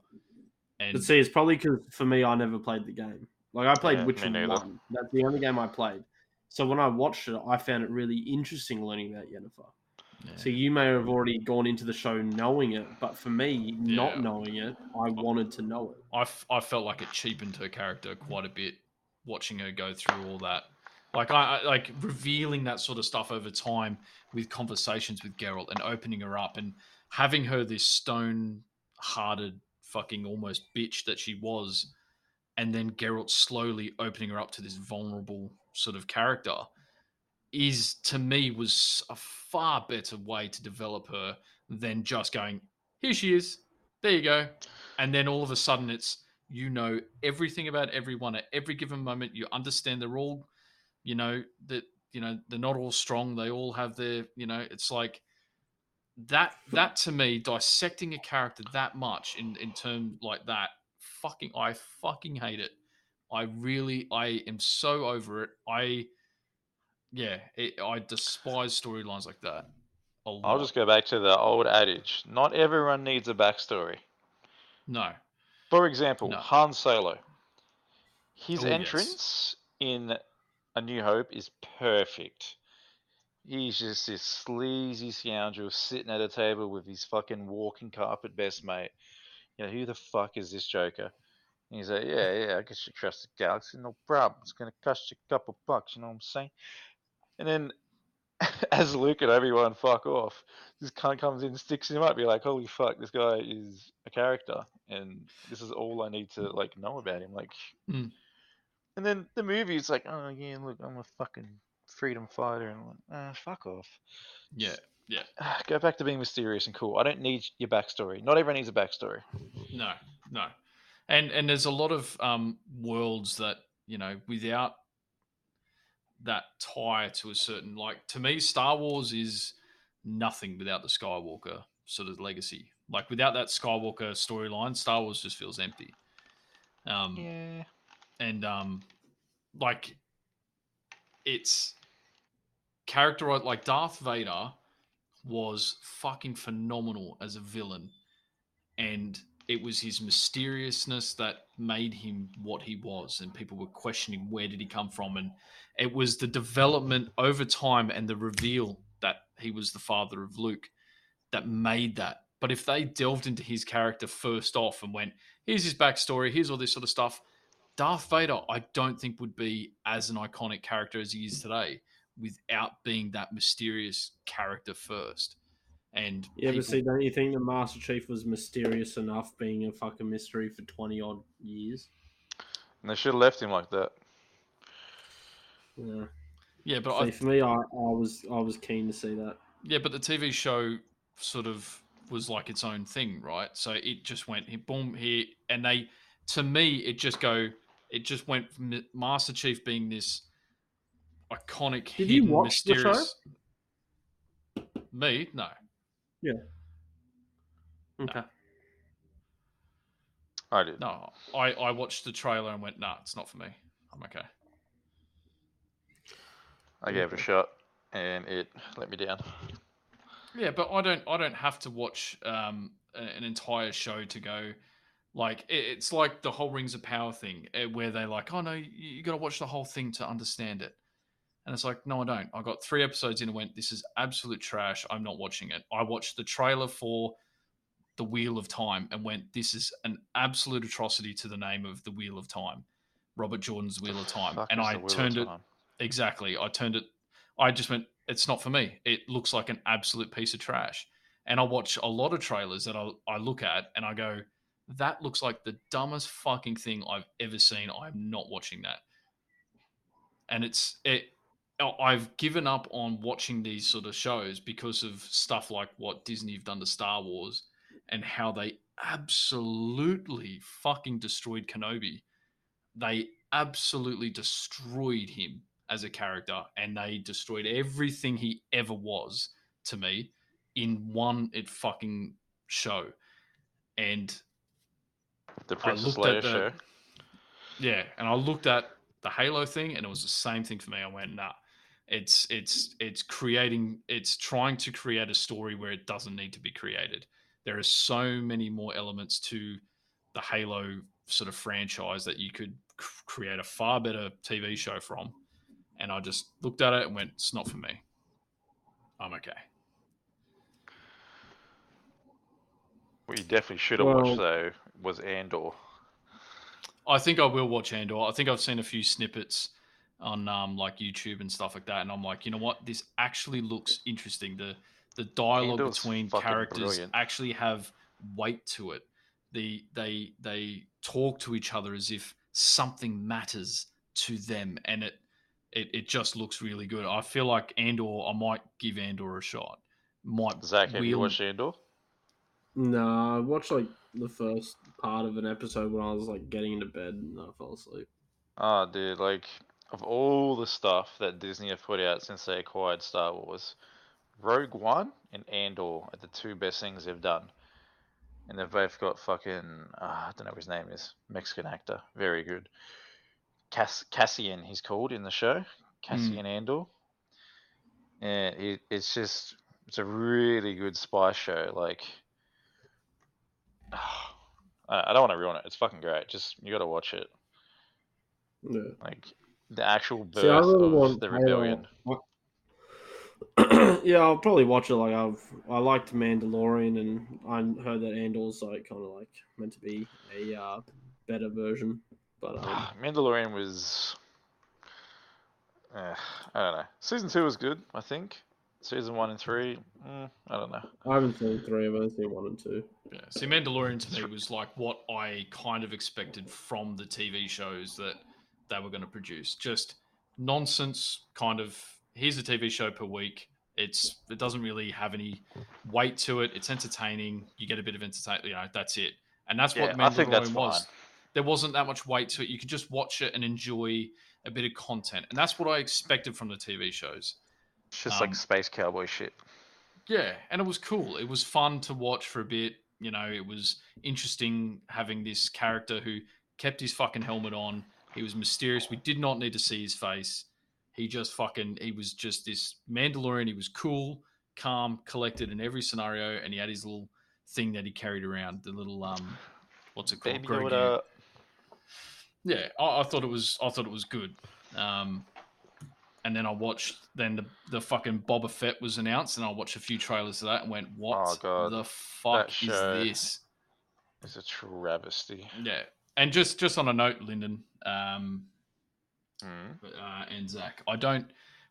And But see, it's probably because for me, I never played the game. Like I played Yeah, Witcher. One. That's the only game I played. So when I watched it, I found it really interesting learning about Yennefer. yeah. So you may have already gone into the show knowing it, but for me, Yeah. not knowing it, I wanted to know it. I, f- I felt like it cheapened her character quite a bit watching her go through all that. Like I, I like revealing that sort of stuff over time with conversations with Geralt and opening her up and having her this stone-hearted fucking almost bitch that she was, and then Geralt slowly opening her up to this vulnerable sort of character is to me was a far better way to develop her than just going here she is. There you go. And then all of a sudden it's you know everything about everyone at every given moment. You understand they're all you know that you know they're not all strong. They all have their you know it's like that that to me dissecting a character that much in in terms like that fucking i fucking hate it i really i am so over it i yeah, it, I despise storylines like that. A lot. I'll just go back to the old adage: not everyone needs a backstory. no. For example, No. Han Solo. His Oh, yes. entrance in A New Hope is perfect. He's just this sleazy scoundrel sitting at a table with his fucking walking carpet best mate. You know, who the fuck is this Joker? And he's like, yeah, yeah, I guess you trust the galaxy, no problem. It's gonna cost you a couple bucks, you know what I'm saying? And then, as Luke and Obi-Wan fuck off, this cunt comes in, sticks him up. You're like, holy fuck, this guy is a character, and this is all I need to like know about him. Like, Mm. and then the movie is like, oh yeah, look, I'm a fucking freedom fighter, and I'm like, ah, fuck off. Yeah, yeah. Go back to being mysterious and cool. I don't need your backstory. Not everyone needs a backstory. No, no. And and there's a lot of um worlds that, you know, without that tie to a certain like to me, Star Wars is nothing without the Skywalker sort of legacy. Like without that Skywalker storyline, Star Wars just feels empty. Um Yeah. and um like it's character like Darth Vader was fucking phenomenal as a villain and it was his mysteriousness that made him what he was and people were questioning where did he come from and it was the development over time and the reveal that he was the father of Luke that made that but if they delved into his character first off and went here's his backstory here's all this sort of stuff Darth Vader, I don't think would be as an iconic character as he is today without being that mysterious character first. And Yeah, but see, don't you think the Master Chief was mysterious enough being a fucking mystery for 20 odd years? And they should have left him like that. Yeah. yeah, but See, I, for me, I, I was I was keen to see that. yeah, but the TV show sort of was like its own thing, right? So it just went boom, here, and they, to me, it just go, it just went from the Master Chief being this iconic, Did you hidden, watch the show? mysterious. Me, no. Okay. I did. No, I, I watched the trailer and went, nah, it's not for me. I'm okay. I gave it a shot, and it let me down. Yeah, but I don't I don't have to watch um an entire show to go like it's like the whole Rings of Power thing eh, where they're like, "Oh no, you, you got to watch the whole thing to understand it." And it's like, "No, I don't. I got 3 episodes in and went, this is absolute trash. I'm not watching it." I watched the trailer for The Wheel of Time and went, "This is an absolute atrocity to the name of The Wheel of Time." Robert Jordan's Wheel of Time. Fuck and I the Wheel of turned it exactly. I turned it. I just went. It's not for me. It looks like an absolute piece of trash. And I watch a lot of trailers that I, I look at and I go, that looks like the dumbest fucking thing I've ever seen. I'm not watching that. And it's it. Oh, I've given up on watching these sort of shows because of stuff like what Disney have done to Star Wars and how they absolutely fucking destroyed Kenobi. They absolutely destroyed him as a character and they destroyed everything he ever was to me in one it fucking show. And The Princess Leia the- show. yeah, and I looked at the Halo thing, and it was the same thing for me. I went, nah, it's it's it's creating, it's trying to create a story where it doesn't need to be created. There are so many more elements to the Halo sort of franchise that you could c- create a far better TV show from. And I just looked at it and went, it's not for me. I'm okay. What you definitely should have Well- watched though was Andor. I think I will watch Andor. I think I've seen a few snippets on um, like YouTube and stuff like that, and I'm like, you know what? This actually looks interesting. The the dialogue Andor's between characters brilliant. actually have weight to it. The they they talk to each other as if something matters to them, and it it, it just looks really good. I feel like Andor. I might give Andor a shot. Might Zach, have you wheel- watched Andor? No, I watched like the first part of an episode when I was like getting into bed and I fell asleep. Oh, dude, like of all the stuff that Disney have put out since they acquired Star Wars, Rogue One and Andor are the two best things they've done. And they've both got fucking uh, I don't know what his name is, Mexican actor, very good. Cass Cassian, he's called in the show. Cassian Andor, and it, it's just it's a really good spy show. Like, I I don't want to ruin it. It's fucking great. Just you got to watch it. Yeah. Like the actual birth See, I really of want the rebellion. yeah, I'll probably watch it. Like I've I liked Mandalorian, and I heard that Andor's like kind of like meant to be a uh, better version. But um, Mandalorian was. Uh, I don't know. Season two was good. I think. Season one and three. Mm, I don't know. I haven't seen three. I've only seen one and two. Yeah. See, Mandalorian to me was like what I kind of expected from the TV shows that they were going to produce. Just nonsense, kind of. Here's a TV show per week. It's it doesn't really have any weight to it. It's entertaining. You get a bit of entertainment. You know, that's it. And that's Yeah, what Mandalorian was. fine. There wasn't that much weight to it. You could just watch it and enjoy a bit of content, and that's what I expected from the TV shows. It's just Um, like space cowboy shit. Yeah, and it was cool. It was fun to watch for a bit. You know, it was interesting having this character who kept his fucking helmet on. He was mysterious. We did not need to see his face. He just fucking he was just this Mandalorian. He was cool, calm, collected in every scenario, and he had his little thing that he carried around, the little um what's it called? Baby. Yeah, I, I thought it was I thought it was good. Um and then I watched then the, the fucking Boba Fett was announced and I watched a few trailers of that and went, What Oh, the fuck is show- this? It's a travesty. Yeah. And just just on a note, Lyndon, um Mm. uh, and Zach, I don't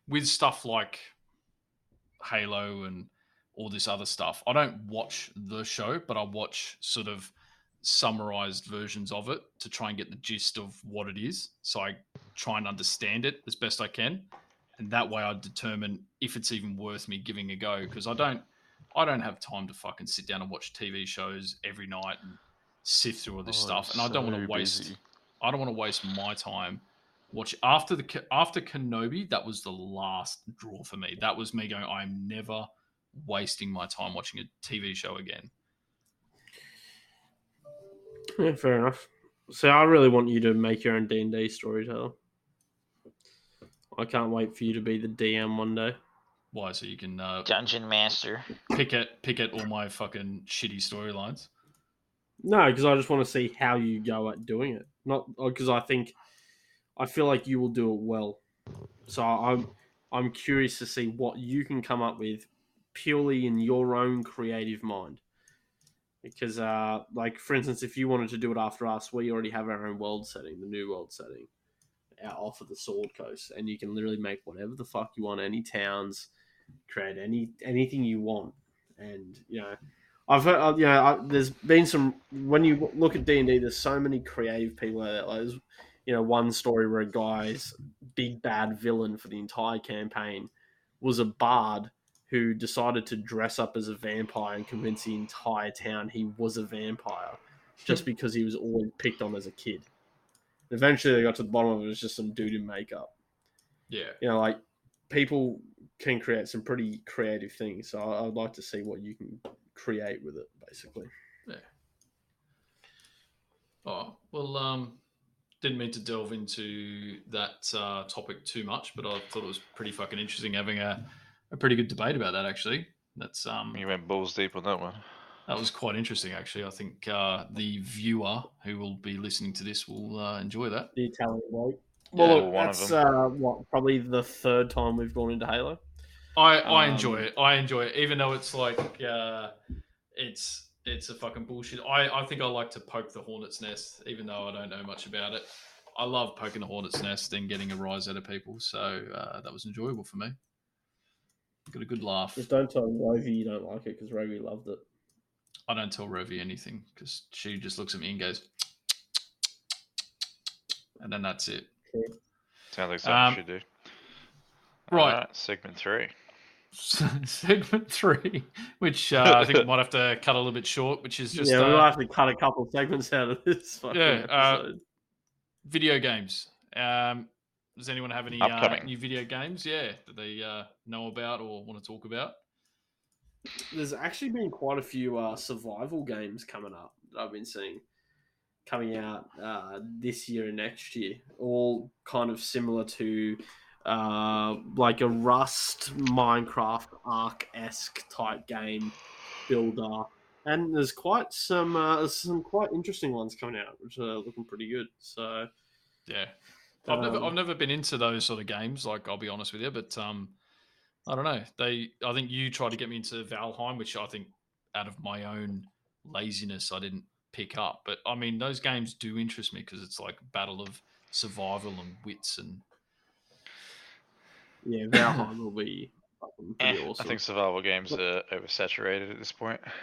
with stuff like Halo and all this other stuff. I don't watch the show, but I watch sort of summarized versions of it to try and get the gist of what it is. So I try and understand it as best I can, and that way I determine if it's even worth me giving a go. Because I don't, I don't have time to fucking sit down and watch TV shows every night and sift through all this Oh, stuff, and I don't want to waste. busy. I don't want to waste my time watch after the after Kenobi. That was the last draw for me. That was me going. I'm never wasting my time watching a TV show again. Yeah, fair enough. So I really want you to make your own D and D storyteller. I can't wait for you to be the DM one day. Why? So you can uh, Dungeon Master. pick at pick at all my fucking shitty storylines. No, because I just want to see how you go at doing it. Not because I think I feel like you will do it well. So I'm I'm curious to see what you can come up with purely in your own creative mind. Because, uh, like for instance, if you wanted to do it after us, we already have our own world setting, the new world setting, out off of the Sword Coast, and you can literally make whatever the fuck you want, any towns, create any anything you want, and you know. I've heard, uh, you know, I, there's been some when you look at D and D. There's so many creative people out there. Like, there's, you know, one story where a guy's big bad villain for the entire campaign was a bard who decided to dress up as a vampire and convince the entire town he was a vampire, just because he was always picked on as a kid. Eventually, they got to the bottom of it. It was just some dude in makeup. Yeah, You know, like people can create some pretty creative things. So I, I'd like to see what you can create with it, basically. Yeah. Oh well, um, didn't mean to delve into that uh, topic too much, but I thought it was pretty fucking interesting having a, a pretty good debate about that. Actually, that's um, You went balls deep on that one. that was quite interesting. Actually, I think uh, the viewer who will be listening to this will uh, enjoy that. The Italian bloke. Yeah, Well, look, one of that's them. uh, what probably the third time we've gone into Halo. I, I enjoy Um, it. I enjoy it, even though it's like uh, it's it's a fucking bullshit. I, I think I like to poke the hornet's nest, even though I don't know much about it. I love poking the hornet's nest and getting a rise out of people, so uh, that was enjoyable for me. Got a good laugh. Just don't tell Rovi you don't like it because Rovi loved it. I don't tell Rovi anything because she just looks at me and goes, and then that's it. Sounds like something Um, you should do. right. Alright, segment three. Segment three, which uh, I think we might have to cut a little bit short, which is just yeah, uh, we'll have to cut a couple of segments out of this fucking Yeah, uh, video games. Um, does anyone have any uh, Upcoming. new video games? Yeah, that they uh, know about or want to talk about? There's actually been quite a few uh, survival games coming up that I've been seeing coming out uh, this year and next year, all kind of similar to uh, like a Rust Minecraft Ark esque type game builder, and there's quite some uh, some quite interesting ones coming out, which are looking pretty good. So Yeah, I've never Um, I've never been into those sort of games. Like I'll be honest with you, but um, I don't know. They I think you tried to get me into Valheim, which I think out of my own laziness I didn't pick up. But I mean, those games do interest me because it's like battle of survival and wits and yeah, Valheim will be fucking Eh, awesome. I think survival games are oversaturated at this point. It's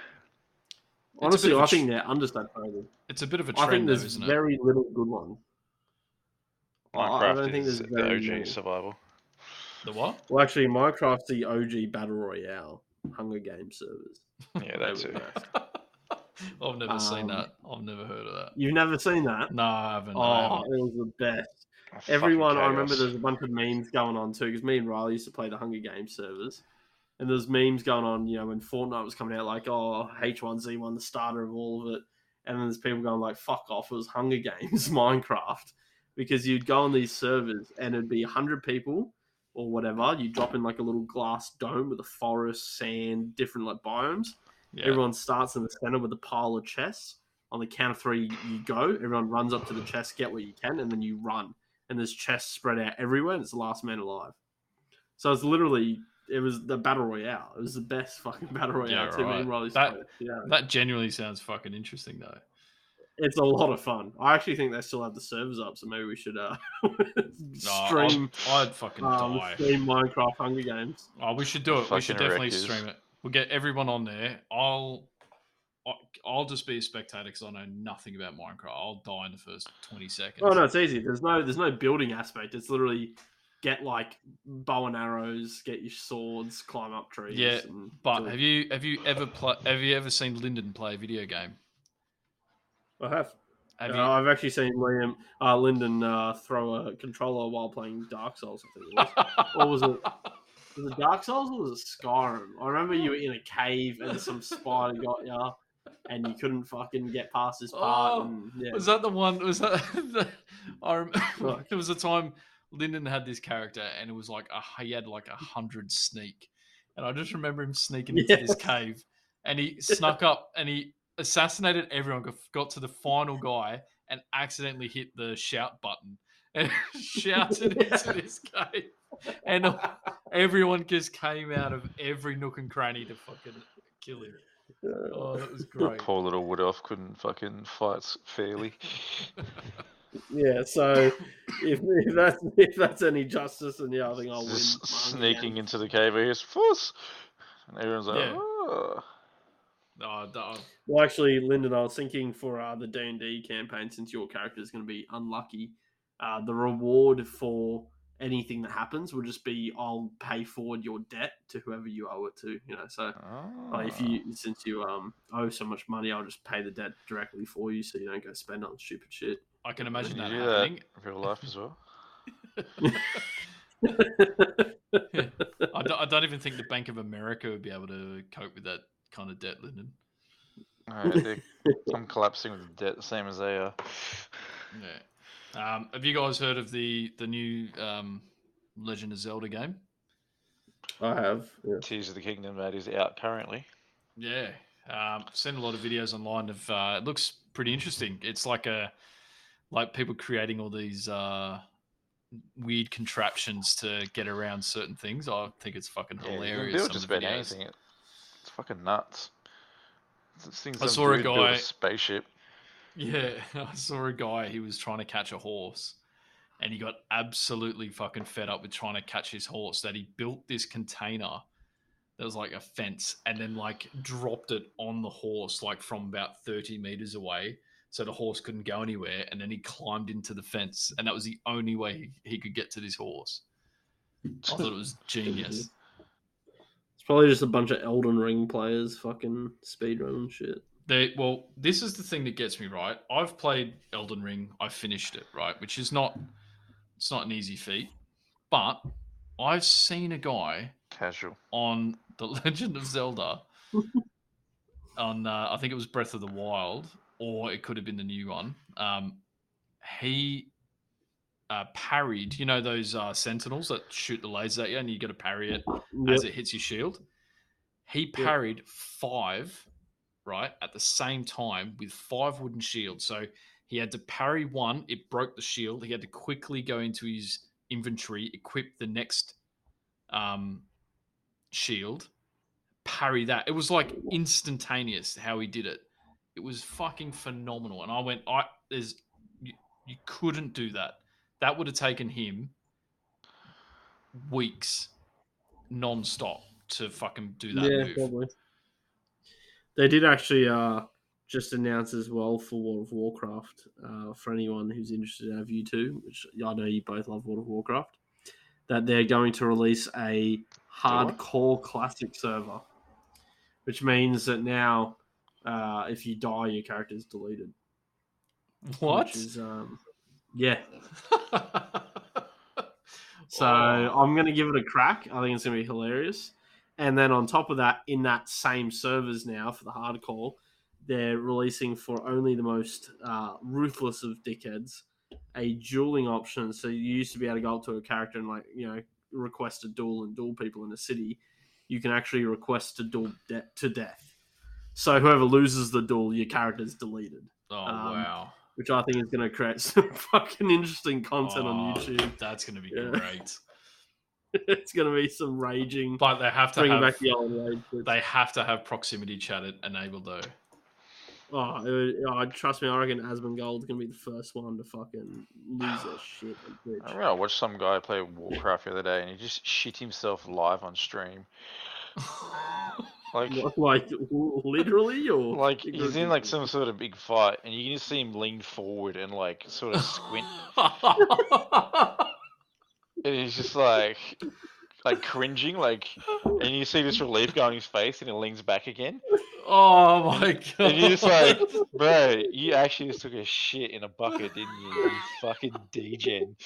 Honestly, I a I tr- think they're undersaturated. it's a bit of a I think trend, though, there's isn't it? very little good ones. I- I Minecraft don't think is there's the very OG many. survival. The what? Well, actually, Minecraft's the OG battle royale Hunger Games servers. Yeah, They that's were it. I've never seen Um, that. I've never heard of that. You've never seen that? No, I haven't. I Oh, haven't. it was the best. Fucking Everyone, I remember there's a bunch of memes going on too, because me and Riley used to play the Hunger Games servers. And there's memes going on, you know, when Fortnite was coming out, like, oh, H1Z1, the starter of all of it. And then there's people going, like, fuck off, it was Hunger Games Minecraft. Because you'd go on these servers and it'd be 100 people or whatever. You drop in like a little glass dome with a forest, sand, different like biomes. Yeah. Everyone starts in the center with a pile of chests. On the count of three, you go. Everyone runs up to the chest, get what you can, and then you run. And there's chests spread out everywhere, and it's the last man alive. So it's literally, it was the battle royale. It was the best fucking battle royale. Yeah, too. Me right. Riley That- played. Yeah, That genuinely sounds fucking interesting, though. it's a lot of fun. I actually think they still have the servers up, so maybe we should uh, No, stream, I'd, I'd fucking um, die. stream Minecraft Hunger Games. Oh, we should do it. We should definitely stream it. We'll get everyone on there. I'll, I- I'll just be a spectator because I know nothing about Minecraft. I'll die in the first twenty seconds. Oh no, it's easy. There's no there's no building aspect. It's literally get like bow and arrows, get your swords, climb up trees. Yeah, But have you have you ever play, Have you ever seen Lyndon play a video game? I have. Have Uh, you? I've actually seen Liam uh, Lyndon uh, throw a controller while playing Dark Souls. I think it was. or was it- Was it Dark Souls or was it Skyrim? I remember you were in a cave and some spider got you, and you couldn't fucking get past this part. Oh, and, yeah. Was that the one? Was that? The, I rem- What? there was a time Lyndon had this character, and it was like a, he had like a hundred sneak, and I just remember him sneaking into this cave, and he snuck up and he assassinated everyone. Got, got to the final guy and accidentally hit the shout button and shouted into this cave, and everyone just came out of every nook and cranny to fucking kill him. Oh, that was great. Poor little Wood Elf couldn't fucking fight fairly. yeah. So if, if that's if that's any justice, and yeah, I think I'll win. Just my sneaking Games. into the cave, he goes, Fus! And everyone's like, Yeah. oh. Oh, that- Well, actually, Lyndon, I was thinking for uh, the D and D campaign, since your character is going to be unlucky, uh, the reward for anything that happens will just be I'll pay forward your debt to whoever you owe it to. You know, so uh, if Ah. you since you um owe so much money, I'll just pay the debt directly for you, so you don't go spend on stupid shit. I can imagine Can that you do happening. that in real life as well? I, don't, I don't even think the Bank of America would be able to cope with that kind of debt, Lyndon. No, they- I'm collapsing with the debt the same as they are. Yeah. Um, have you guys heard of the the new um, Legend of Zelda game? I have. Yeah. Tears of the Kingdom that is out currently. Yeah. Um, seen a lot of videos online of. Uh, it looks pretty interesting. It's like a like people creating all these uh, weird contraptions to get around certain things. I think it's fucking Yeah, hilarious. build some just of the about videos. anything. It's fucking nuts. This thing's I saw a dude built guy- spaceship. Yeah, I saw a guy. He was trying to catch a horse, and he got absolutely fucking fed up with trying to catch his horse. That he built this container that was like a fence, and then like dropped it on the horse, like from about thirty meters away, so the horse couldn't go anywhere. And then he climbed into the fence, and that was the only way he, he could get to this horse. I thought it was genius. It's probably just a bunch of Elden Ring players fucking speedrunning shit. They well, this is the thing that gets me right. I've played Elden Ring. I finished it right, which is not it's not an easy feat, but I've seen a guy Casual. on the Legend of Zelda on uh, I think it was Breath of the Wild, or it could have been the new one. Um, he uh, parried. You know those uh, sentinels that shoot the lasers at you, and you got to parry it Yep. as it hits your shield. He parried five, right, at the same time with five wooden shields. So he had to parry one, it broke the shield. He had to quickly go into his inventory, equip the next um, shield, parry that. It was like instantaneous how he did it. It was fucking phenomenal. And I went, I there's you, you couldn't do that. That would have taken him weeks non-stop to fucking do that yeah, move. probably. They did actually uh, just announce as well for World of Warcraft uh, for anyone who's interested in our view too, which I know you both love World of Warcraft, that they're going to release a hardcore classic server, which means that now uh, if you die, your character is deleted. What? Is, um, yeah. So Oh. I'm going to give it a crack. I think it's going to be hilarious. And then on top of that, in that same servers now for the hardcore, they're releasing for only the most uh, ruthless of dickheads a dueling option. So you used to be able to go up to a character and like you know request a duel and duel people in a city. You can actually request to duel de- to death. So whoever loses the duel, your character's deleted, oh um, wow. which I think is going to create some fucking interesting content on Oh, YouTube. That's gonna be Yeah. great. it's going to be some raging. But they have to bringing have back the old rage. they have to have proximity chat enabled though. Oh, it would- oh, trust me, I reckon Asmongold's gonna be the first one to fucking lose their shit on I Twitch. remember I watched some guy play Warcraft the other day, and he just shit himself live on stream. Like, What, like literally, or like he's in like some sort of big fight, and you can just see him lean forward and like sort of squint, and he's just like, like cringing, like, and you see this relief go on his face, and he leans back again, oh my god. and you're just like, bro, you actually just took a shit in a bucket, didn't you? You fucking degen.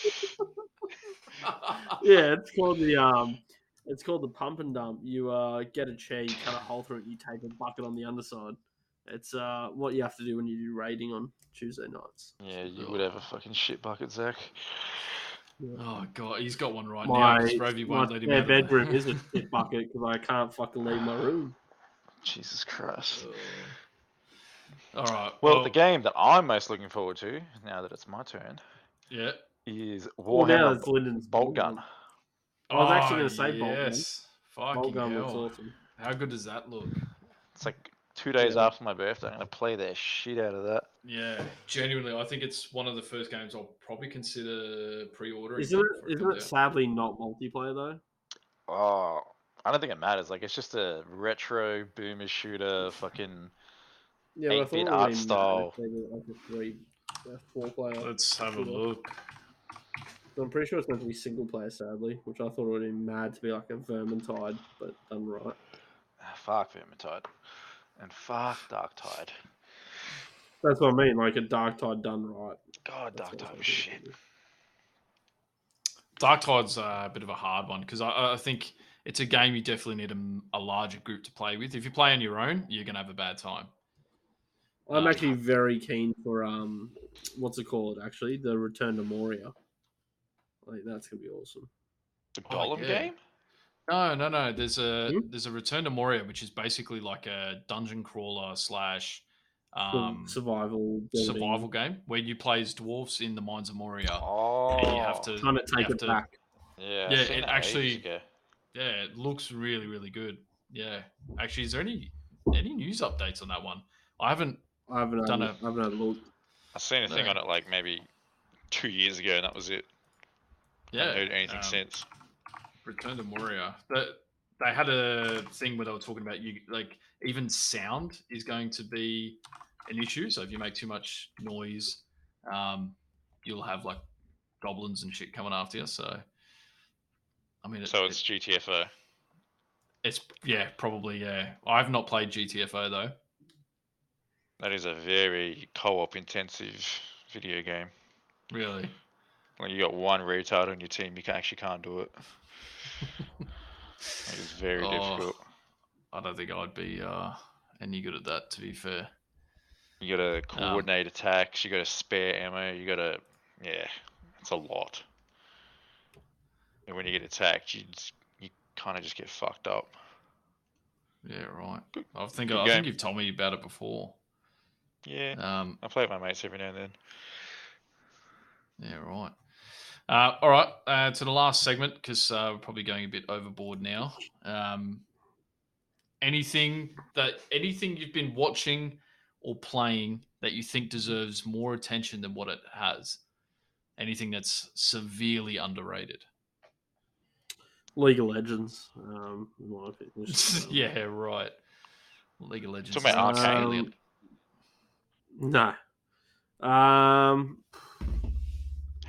yeah, it's called the um, it's called the pump and dump. You uh get a chair, you cut a hole through it, you tape a bucket on the underside. It's uh what you have to do when you do raiding on Tuesday nights. Yeah, you would have a fucking shit bucket, Zach. Oh god, he's got one right now. My, 'cause Rovi my won't let him spare out bedroom is a shit bucket because I can't fucking leave my room. Jesus Christ. All right. Well, the game that I'm most looking forward to, now that it's my turn, Yeah. is Well, now Warhammer it's Lyndon's Boltgun. I was actually Oh, gonna say Boltgun. yes. Fucking Boltgun looks hell. awesome. How good does that look? It's like two days Yeah. after my birthday. I'm gonna play the shit out of that. Yeah, genuinely, I think it's one of the first games I'll probably consider pre-ordering. Isn't it? Isn't it sadly not multiplayer though? Oh, I don't think it matters. Like, it's just a retro boomer shooter, fucking. Yeah, I 8-bit thought it art would be style. Like a three, a four player. Let's have a shooter. look. I'm pretty sure it's meant to be single player, sadly, which I thought would be mad to be like a Vermintide, but done right. ah, Fuck Vermintide. And fuck Darktide. That's what I mean, like a Darktide done right. God, Dark what Tide was shit. Darktide's a bit of a hard one because I, I think it's a game you definitely need a larger group to play with. If you play on your own, you're gonna have a bad time. I'm Um, actually very keen for um, what's it called? Actually, the Return to Moria. Like that's gonna be awesome. The Oh, Gollum yeah. game? No, no, no. There's a Hmm? there's a Return to Moria, which is basically like a dungeon crawler slash um, survival, building, survival game where you play as dwarfs in the mines of Moria. Oh. and you have to Trying to take it to- back. Yeah, Yeah, it actually- Yeah, it looks really, really good. Yeah, actually, is there any any news updates on that one? I haven't. I haven't Done had, a- I haven't had a look. I seen a thing No. on it like maybe two years ago, and that was it. Yeah, Haven't heard anything um, since. Return to Moria. The, they had a thing where they were talking about you like even sound is going to be an issue. So if you make too much noise, um, you'll have like goblins and shit coming after you. So I mean, it, So it- it's GTFO. it's yeah, probably yeah. I've not played GTFO though. That is a very co-op intensive video game. Really, When you got one retard on your team, you can actually can't do it. It is very Oh. difficult. I don't think I'd be uh, any good at that. To be fair. You got to coordinate attacks. You got to spare ammo. You got to, yeah, It's a lot. And when you get attacked, you just, you kind of just get fucked up. Yeah, right. I think good I think you've told me about it before. Yeah, Um, I play with my mates every now and then. yeah, right. Uh, all right, uh, to the last segment because uh, we're probably going a bit overboard now. Um, anything that anything you've been watching or playing that you think deserves more attention than what it has? Anything that's severely underrated? League of Legends. Um, in my opinion, um, yeah, right. League of Legends. Talking about arcade. brilliant. No. Um,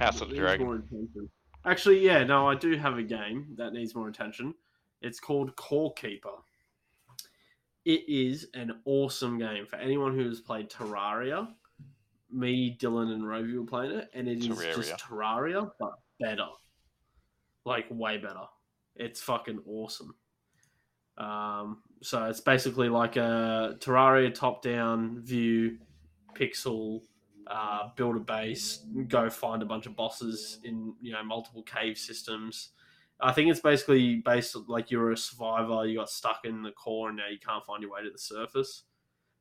House of the Dragon. Actually, yeah, no, I do have a game that needs more attention. It's called Core Keeper. It is an awesome game for anyone who has played Terraria. Me, Dylan, and Rovi were playing it, and it is just Terraria, but better. Like, way better. It's fucking awesome. Um, so it's basically like a Terraria top-down view, pixel, uh, build a base, go find a bunch of bosses in you know multiple cave systems. I think it's basically based like you're a survivor, you got stuck in the core, and now you can't find your way to the surface.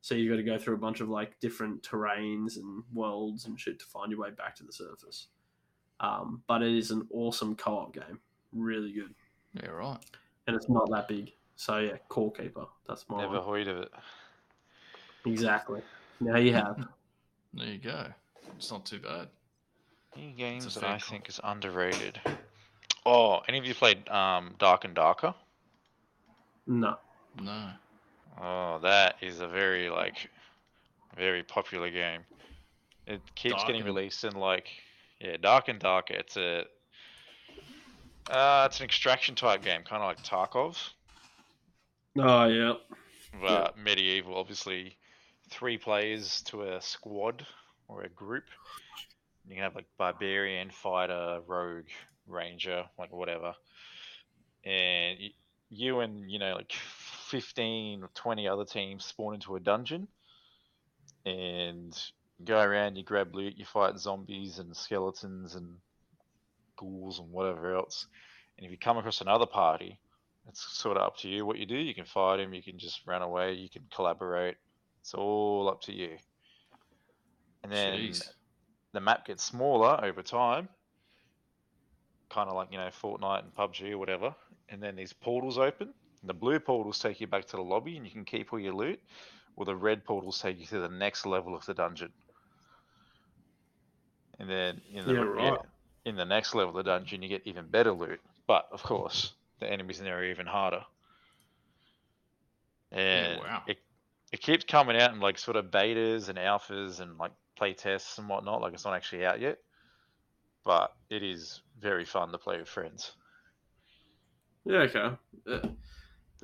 So you've got to go through a bunch of like different terrains and worlds and shit to find your way back to the surface. Um, but it is an awesome co-op game, really good, Yeah, right. and it's not that big. So yeah, Core Keeper. That's my Never one. heard of it. exactly. Now you have. There you go. It's not too bad. Any games that I call. think is underrated. Oh, any of you played um, Dark and Darker? No. No. Oh, that is a very like very popular game. It keeps Dark getting and- released in like yeah, Dark and Darker. It's a uh, it's an extraction type game, kind of like Tarkov, Oh yeah. but medieval. Obviously, three players to a squad or a group. You can have like barbarian, fighter, rogue, ranger, like whatever. And y- you and you know like 15 or 20 other teams spawn into a dungeon and go around you grab loot you fight zombies and skeletons and ghouls and whatever else and if you come across another party it's sort of up to you what you do you can fight them you can just run away you can collaborate it's all up to you and then Jeez. the map gets smaller over time, kind of like you know Fortnite and PUBG or whatever. And then these portals open. And the blue portals take you back to the lobby, and you can keep all your loot. Or the red portals take you to the next level of the dungeon. And then in the Yeah, right. in the next level of the dungeon, you get even better loot. But of course, the enemies in there are even harder. And wow. it it keeps coming out in like sort of betas and alphas and like play tests and whatnot. Like it's not actually out yet, but it is very fun to play with friends. Yeah, okay. Uh,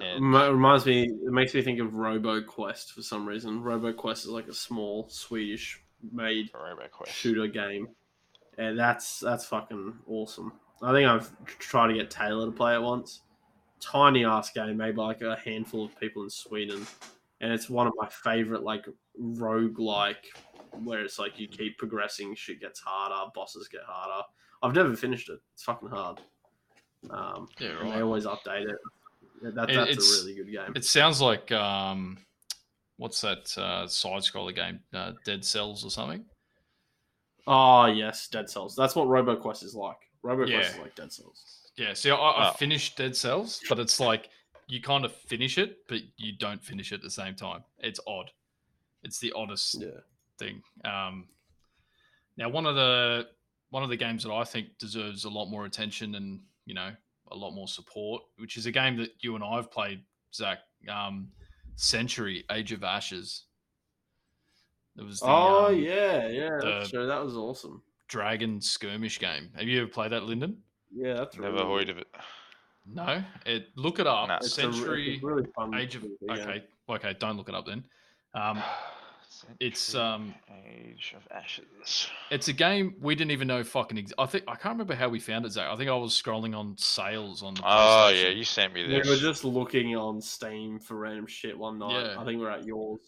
And Remi- reminds me, it makes me think of RoboQuest for some reason. RoboQuest is like a small Swedish made RoboQuest. shooter game, and that's that's fucking awesome. I think I've tried to get Taylor to play it once. Tiny ass game made by like a handful of people in Sweden, and it's one of my favorite like rogue like where it's like you keep progressing, shit gets harder, bosses get harder. I've never finished it. It's fucking hard. Um, Yeah, and they always update it. Yeah, That, It- that's it's- a really good game. It sounds like um, what's that uh, side scroller game? Uh, Dead Cells or something? Oh yes, Dead Cells. That's what RoboQuest is like. RoboQuest Yeah. is like Dead Cells. Yeah. See, I, I Oh. finished Dead Cells, but it's like you kind of finish it, but you don't finish it at the same time. It's odd. It's the oddest Yeah. thing. Um, now, one of the one of the games that I think deserves a lot more attention and you know a lot more support, which is a game that you and I have played, Zach. Um, Century: Age of Ashes. It was the, oh um, yeah, yeah. That's the- true. That was awesome. Dragon skirmish game. Have you ever played that, Lyndon? Yeah, that's Never really heard good. of it. No. It look it up. No. It's a- a Century really Age of game. okay, okay. Don't look it up then. Um, it's, um, Age of Ashes. it's a game we didn't even know fucking. Ex- I think I can't remember how we found it, Zach. I think I was scrolling on sales on the. Oh yeah, you sent me this. We this. were just looking on Steam for random shit one night. Yeah. I think we're at yours.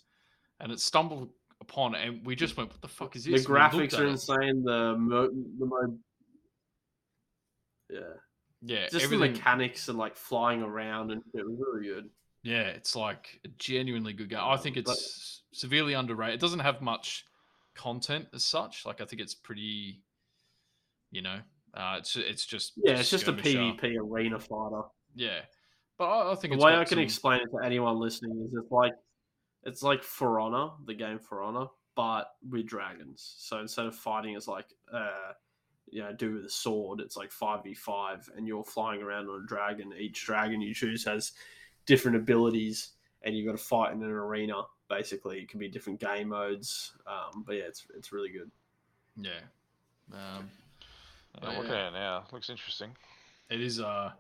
and it stumbled upon, and we just went, "What the fuck is this?" And we looked graphics at are it. insane. The mo- the mo- Yeah, Yeah, just everything. the mechanics and like flying around and it was really good. Yeah, it's like a genuinely good game. I think But- it's severely underrated. It doesn't have much content as such. Like I think it's pretty, you know, uh, it's it's just Yeah, it's just a. PvP arena fighter. Yeah, but I, I think The it's way I can some- explain it to anyone listening is it's like it's like For Honor, the game For Honor, but with dragons. So instead of fighting as like uh you know, do with a sword, it's like five v five, and you're flying around on a dragon. Each dragon you choose has different abilities, and you've got to fight in an arena. Basically, it can be different game modes. Um, but yeah, it's it's really good. Yeah, um, Yeah, I'm looking at it now. Looks interesting. it is. Uh,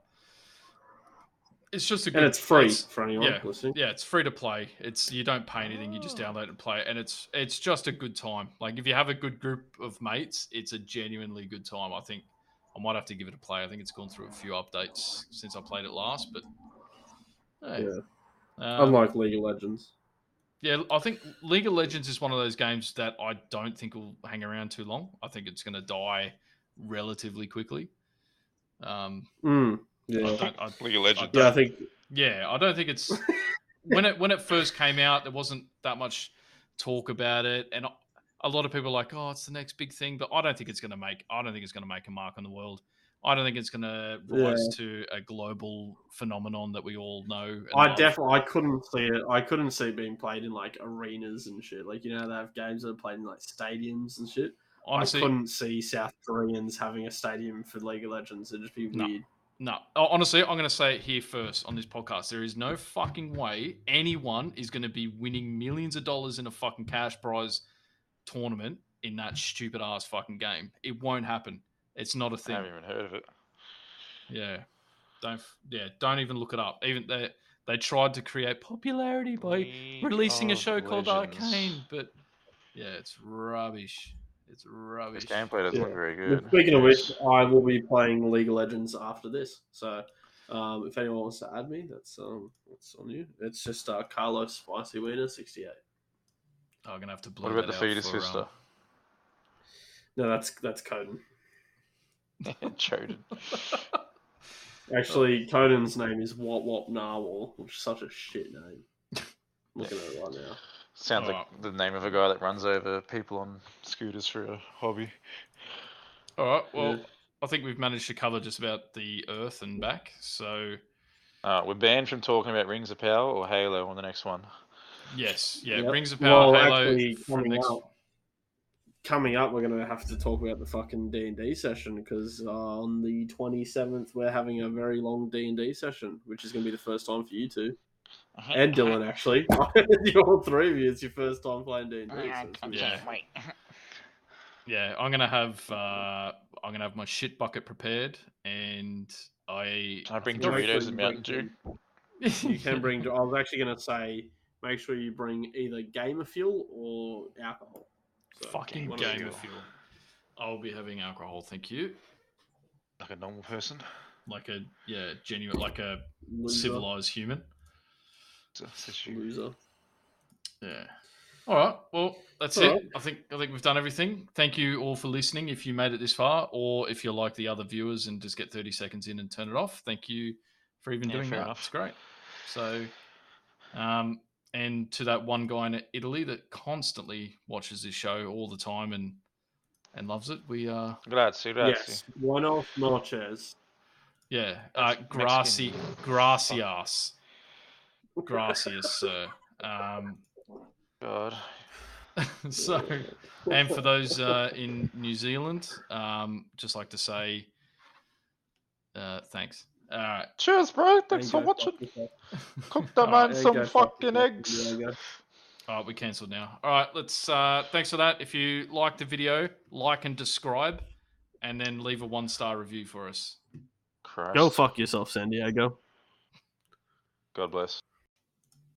it's just a good. And it's free it's- for anyone yeah. listening. Yeah, it's free to play. It's you don't pay anything. You just download and play, it, and it's it's just a good time. Like if you have a good group of mates, it's a genuinely good time. I think I might have to give it a play. I think it's gone through a few updates since I played it last, but hey, Yeah. um, Unlike League of Legends. yeah, I think League of Legends is one of those games that I don't think will hang around too long. I think it's going to die relatively quickly. Um, Mm, I yeah. don't, I, League of Legends. Yeah, I think Yeah, I don't think it's when it when it first came out. There wasn't that much talk about it, and a lot of people are like, "Oh, it's the next big thing," but I don't think it's going to make. I don't think it's going to make a mark on the world. I don't think it's going to rise to a global phenomenon that we all know. I love. definitely I couldn't see it. I couldn't see it being played in like arenas and shit. Like you know they have games that are played in like stadiums and shit. honestly I couldn't see South Koreans having a stadium for League of Legends. It'd just be weird. No, Oh, honestly, I'm going to say it here first on this podcast. There is no fucking way anyone is going to be winning millions of dollars in a fucking cash prize tournament in that stupid ass fucking game. It won't happen. It's not a thing. haven't even heard of it. Yeah, don't. Yeah, don't even look it up. Even they they tried to create popularity by League releasing a show called Legends. Arcane, but yeah, it's rubbish. It's This rubbish. gameplay doesn't Yeah. look very good. Speaking of which, I will be playing League of Legends after this. So um, if anyone wants to add me, that's um that's on you. It's just uh, Carlos Spicy Wiener sixty eight. I'm gonna have to blow what about that the out fetus for, um, sister? No, that's that's Coden. Choden. Actually, Coden's name is Wop Wop Narwhal, which is such a shit name. Looking at it right now. Sounds like the name of a guy that runs over people on scooters for a hobby. All right. Well, Yeah. I think we've managed to cover just about the Earth and back. So Uh, we're banned from talking about Rings of Power or Halo on the next one. yes, yeah, Yep. Rings of Power, Well, Halo. actually, coming next- up, coming up, we're gonna have to talk about the fucking D and D session because uh, on the twenty seventh we're having a very long D and D session, which is gonna be the first time for you two and Dylan. Actually, all three of you, it's your first time playing D and D. Yeah. Yeah, I'm gonna have uh, I'm gonna have my shit bucket prepared, and I. Can I bring I've- Doritos and Mountain Dew? You can bring. I was actually gonna say, make sure you bring either gamer fuel or alcohol. So, fucking one of the game two. of fuel. I'll be having alcohol, thank you. Like a normal person. Like a yeah, genuine, like a Loser. civilized human. So- says. Loser. Yeah. All right. Well, that's All it. right. I think I think we've done everything. Thank you all for listening. If you made it this far, or if you're like the other viewers and just get 30 seconds in and turn it off, thank you for even Yeah, doing that. enough. It's great. So, um, and to that one guy in Italy that constantly watches this show all the time and and loves it, we uh Grazie, grazie. Yes. Buenos noches. yeah, uh, That's graci Mexican. gracias, gracias, sir. Um, God. so. And for those uh, in New Zealand, um, just like to say uh, thanks. All right. Cheers, bro. Thanks for go, watching. Cook the man There you some fucking yourself. eggs. There you go. All right, we cancelled now. All right, let's. Uh, thanks for that. If you like the video, like and describe, and then leave a one star review for us. Christ. Go fuck yourself, San Diego. God bless.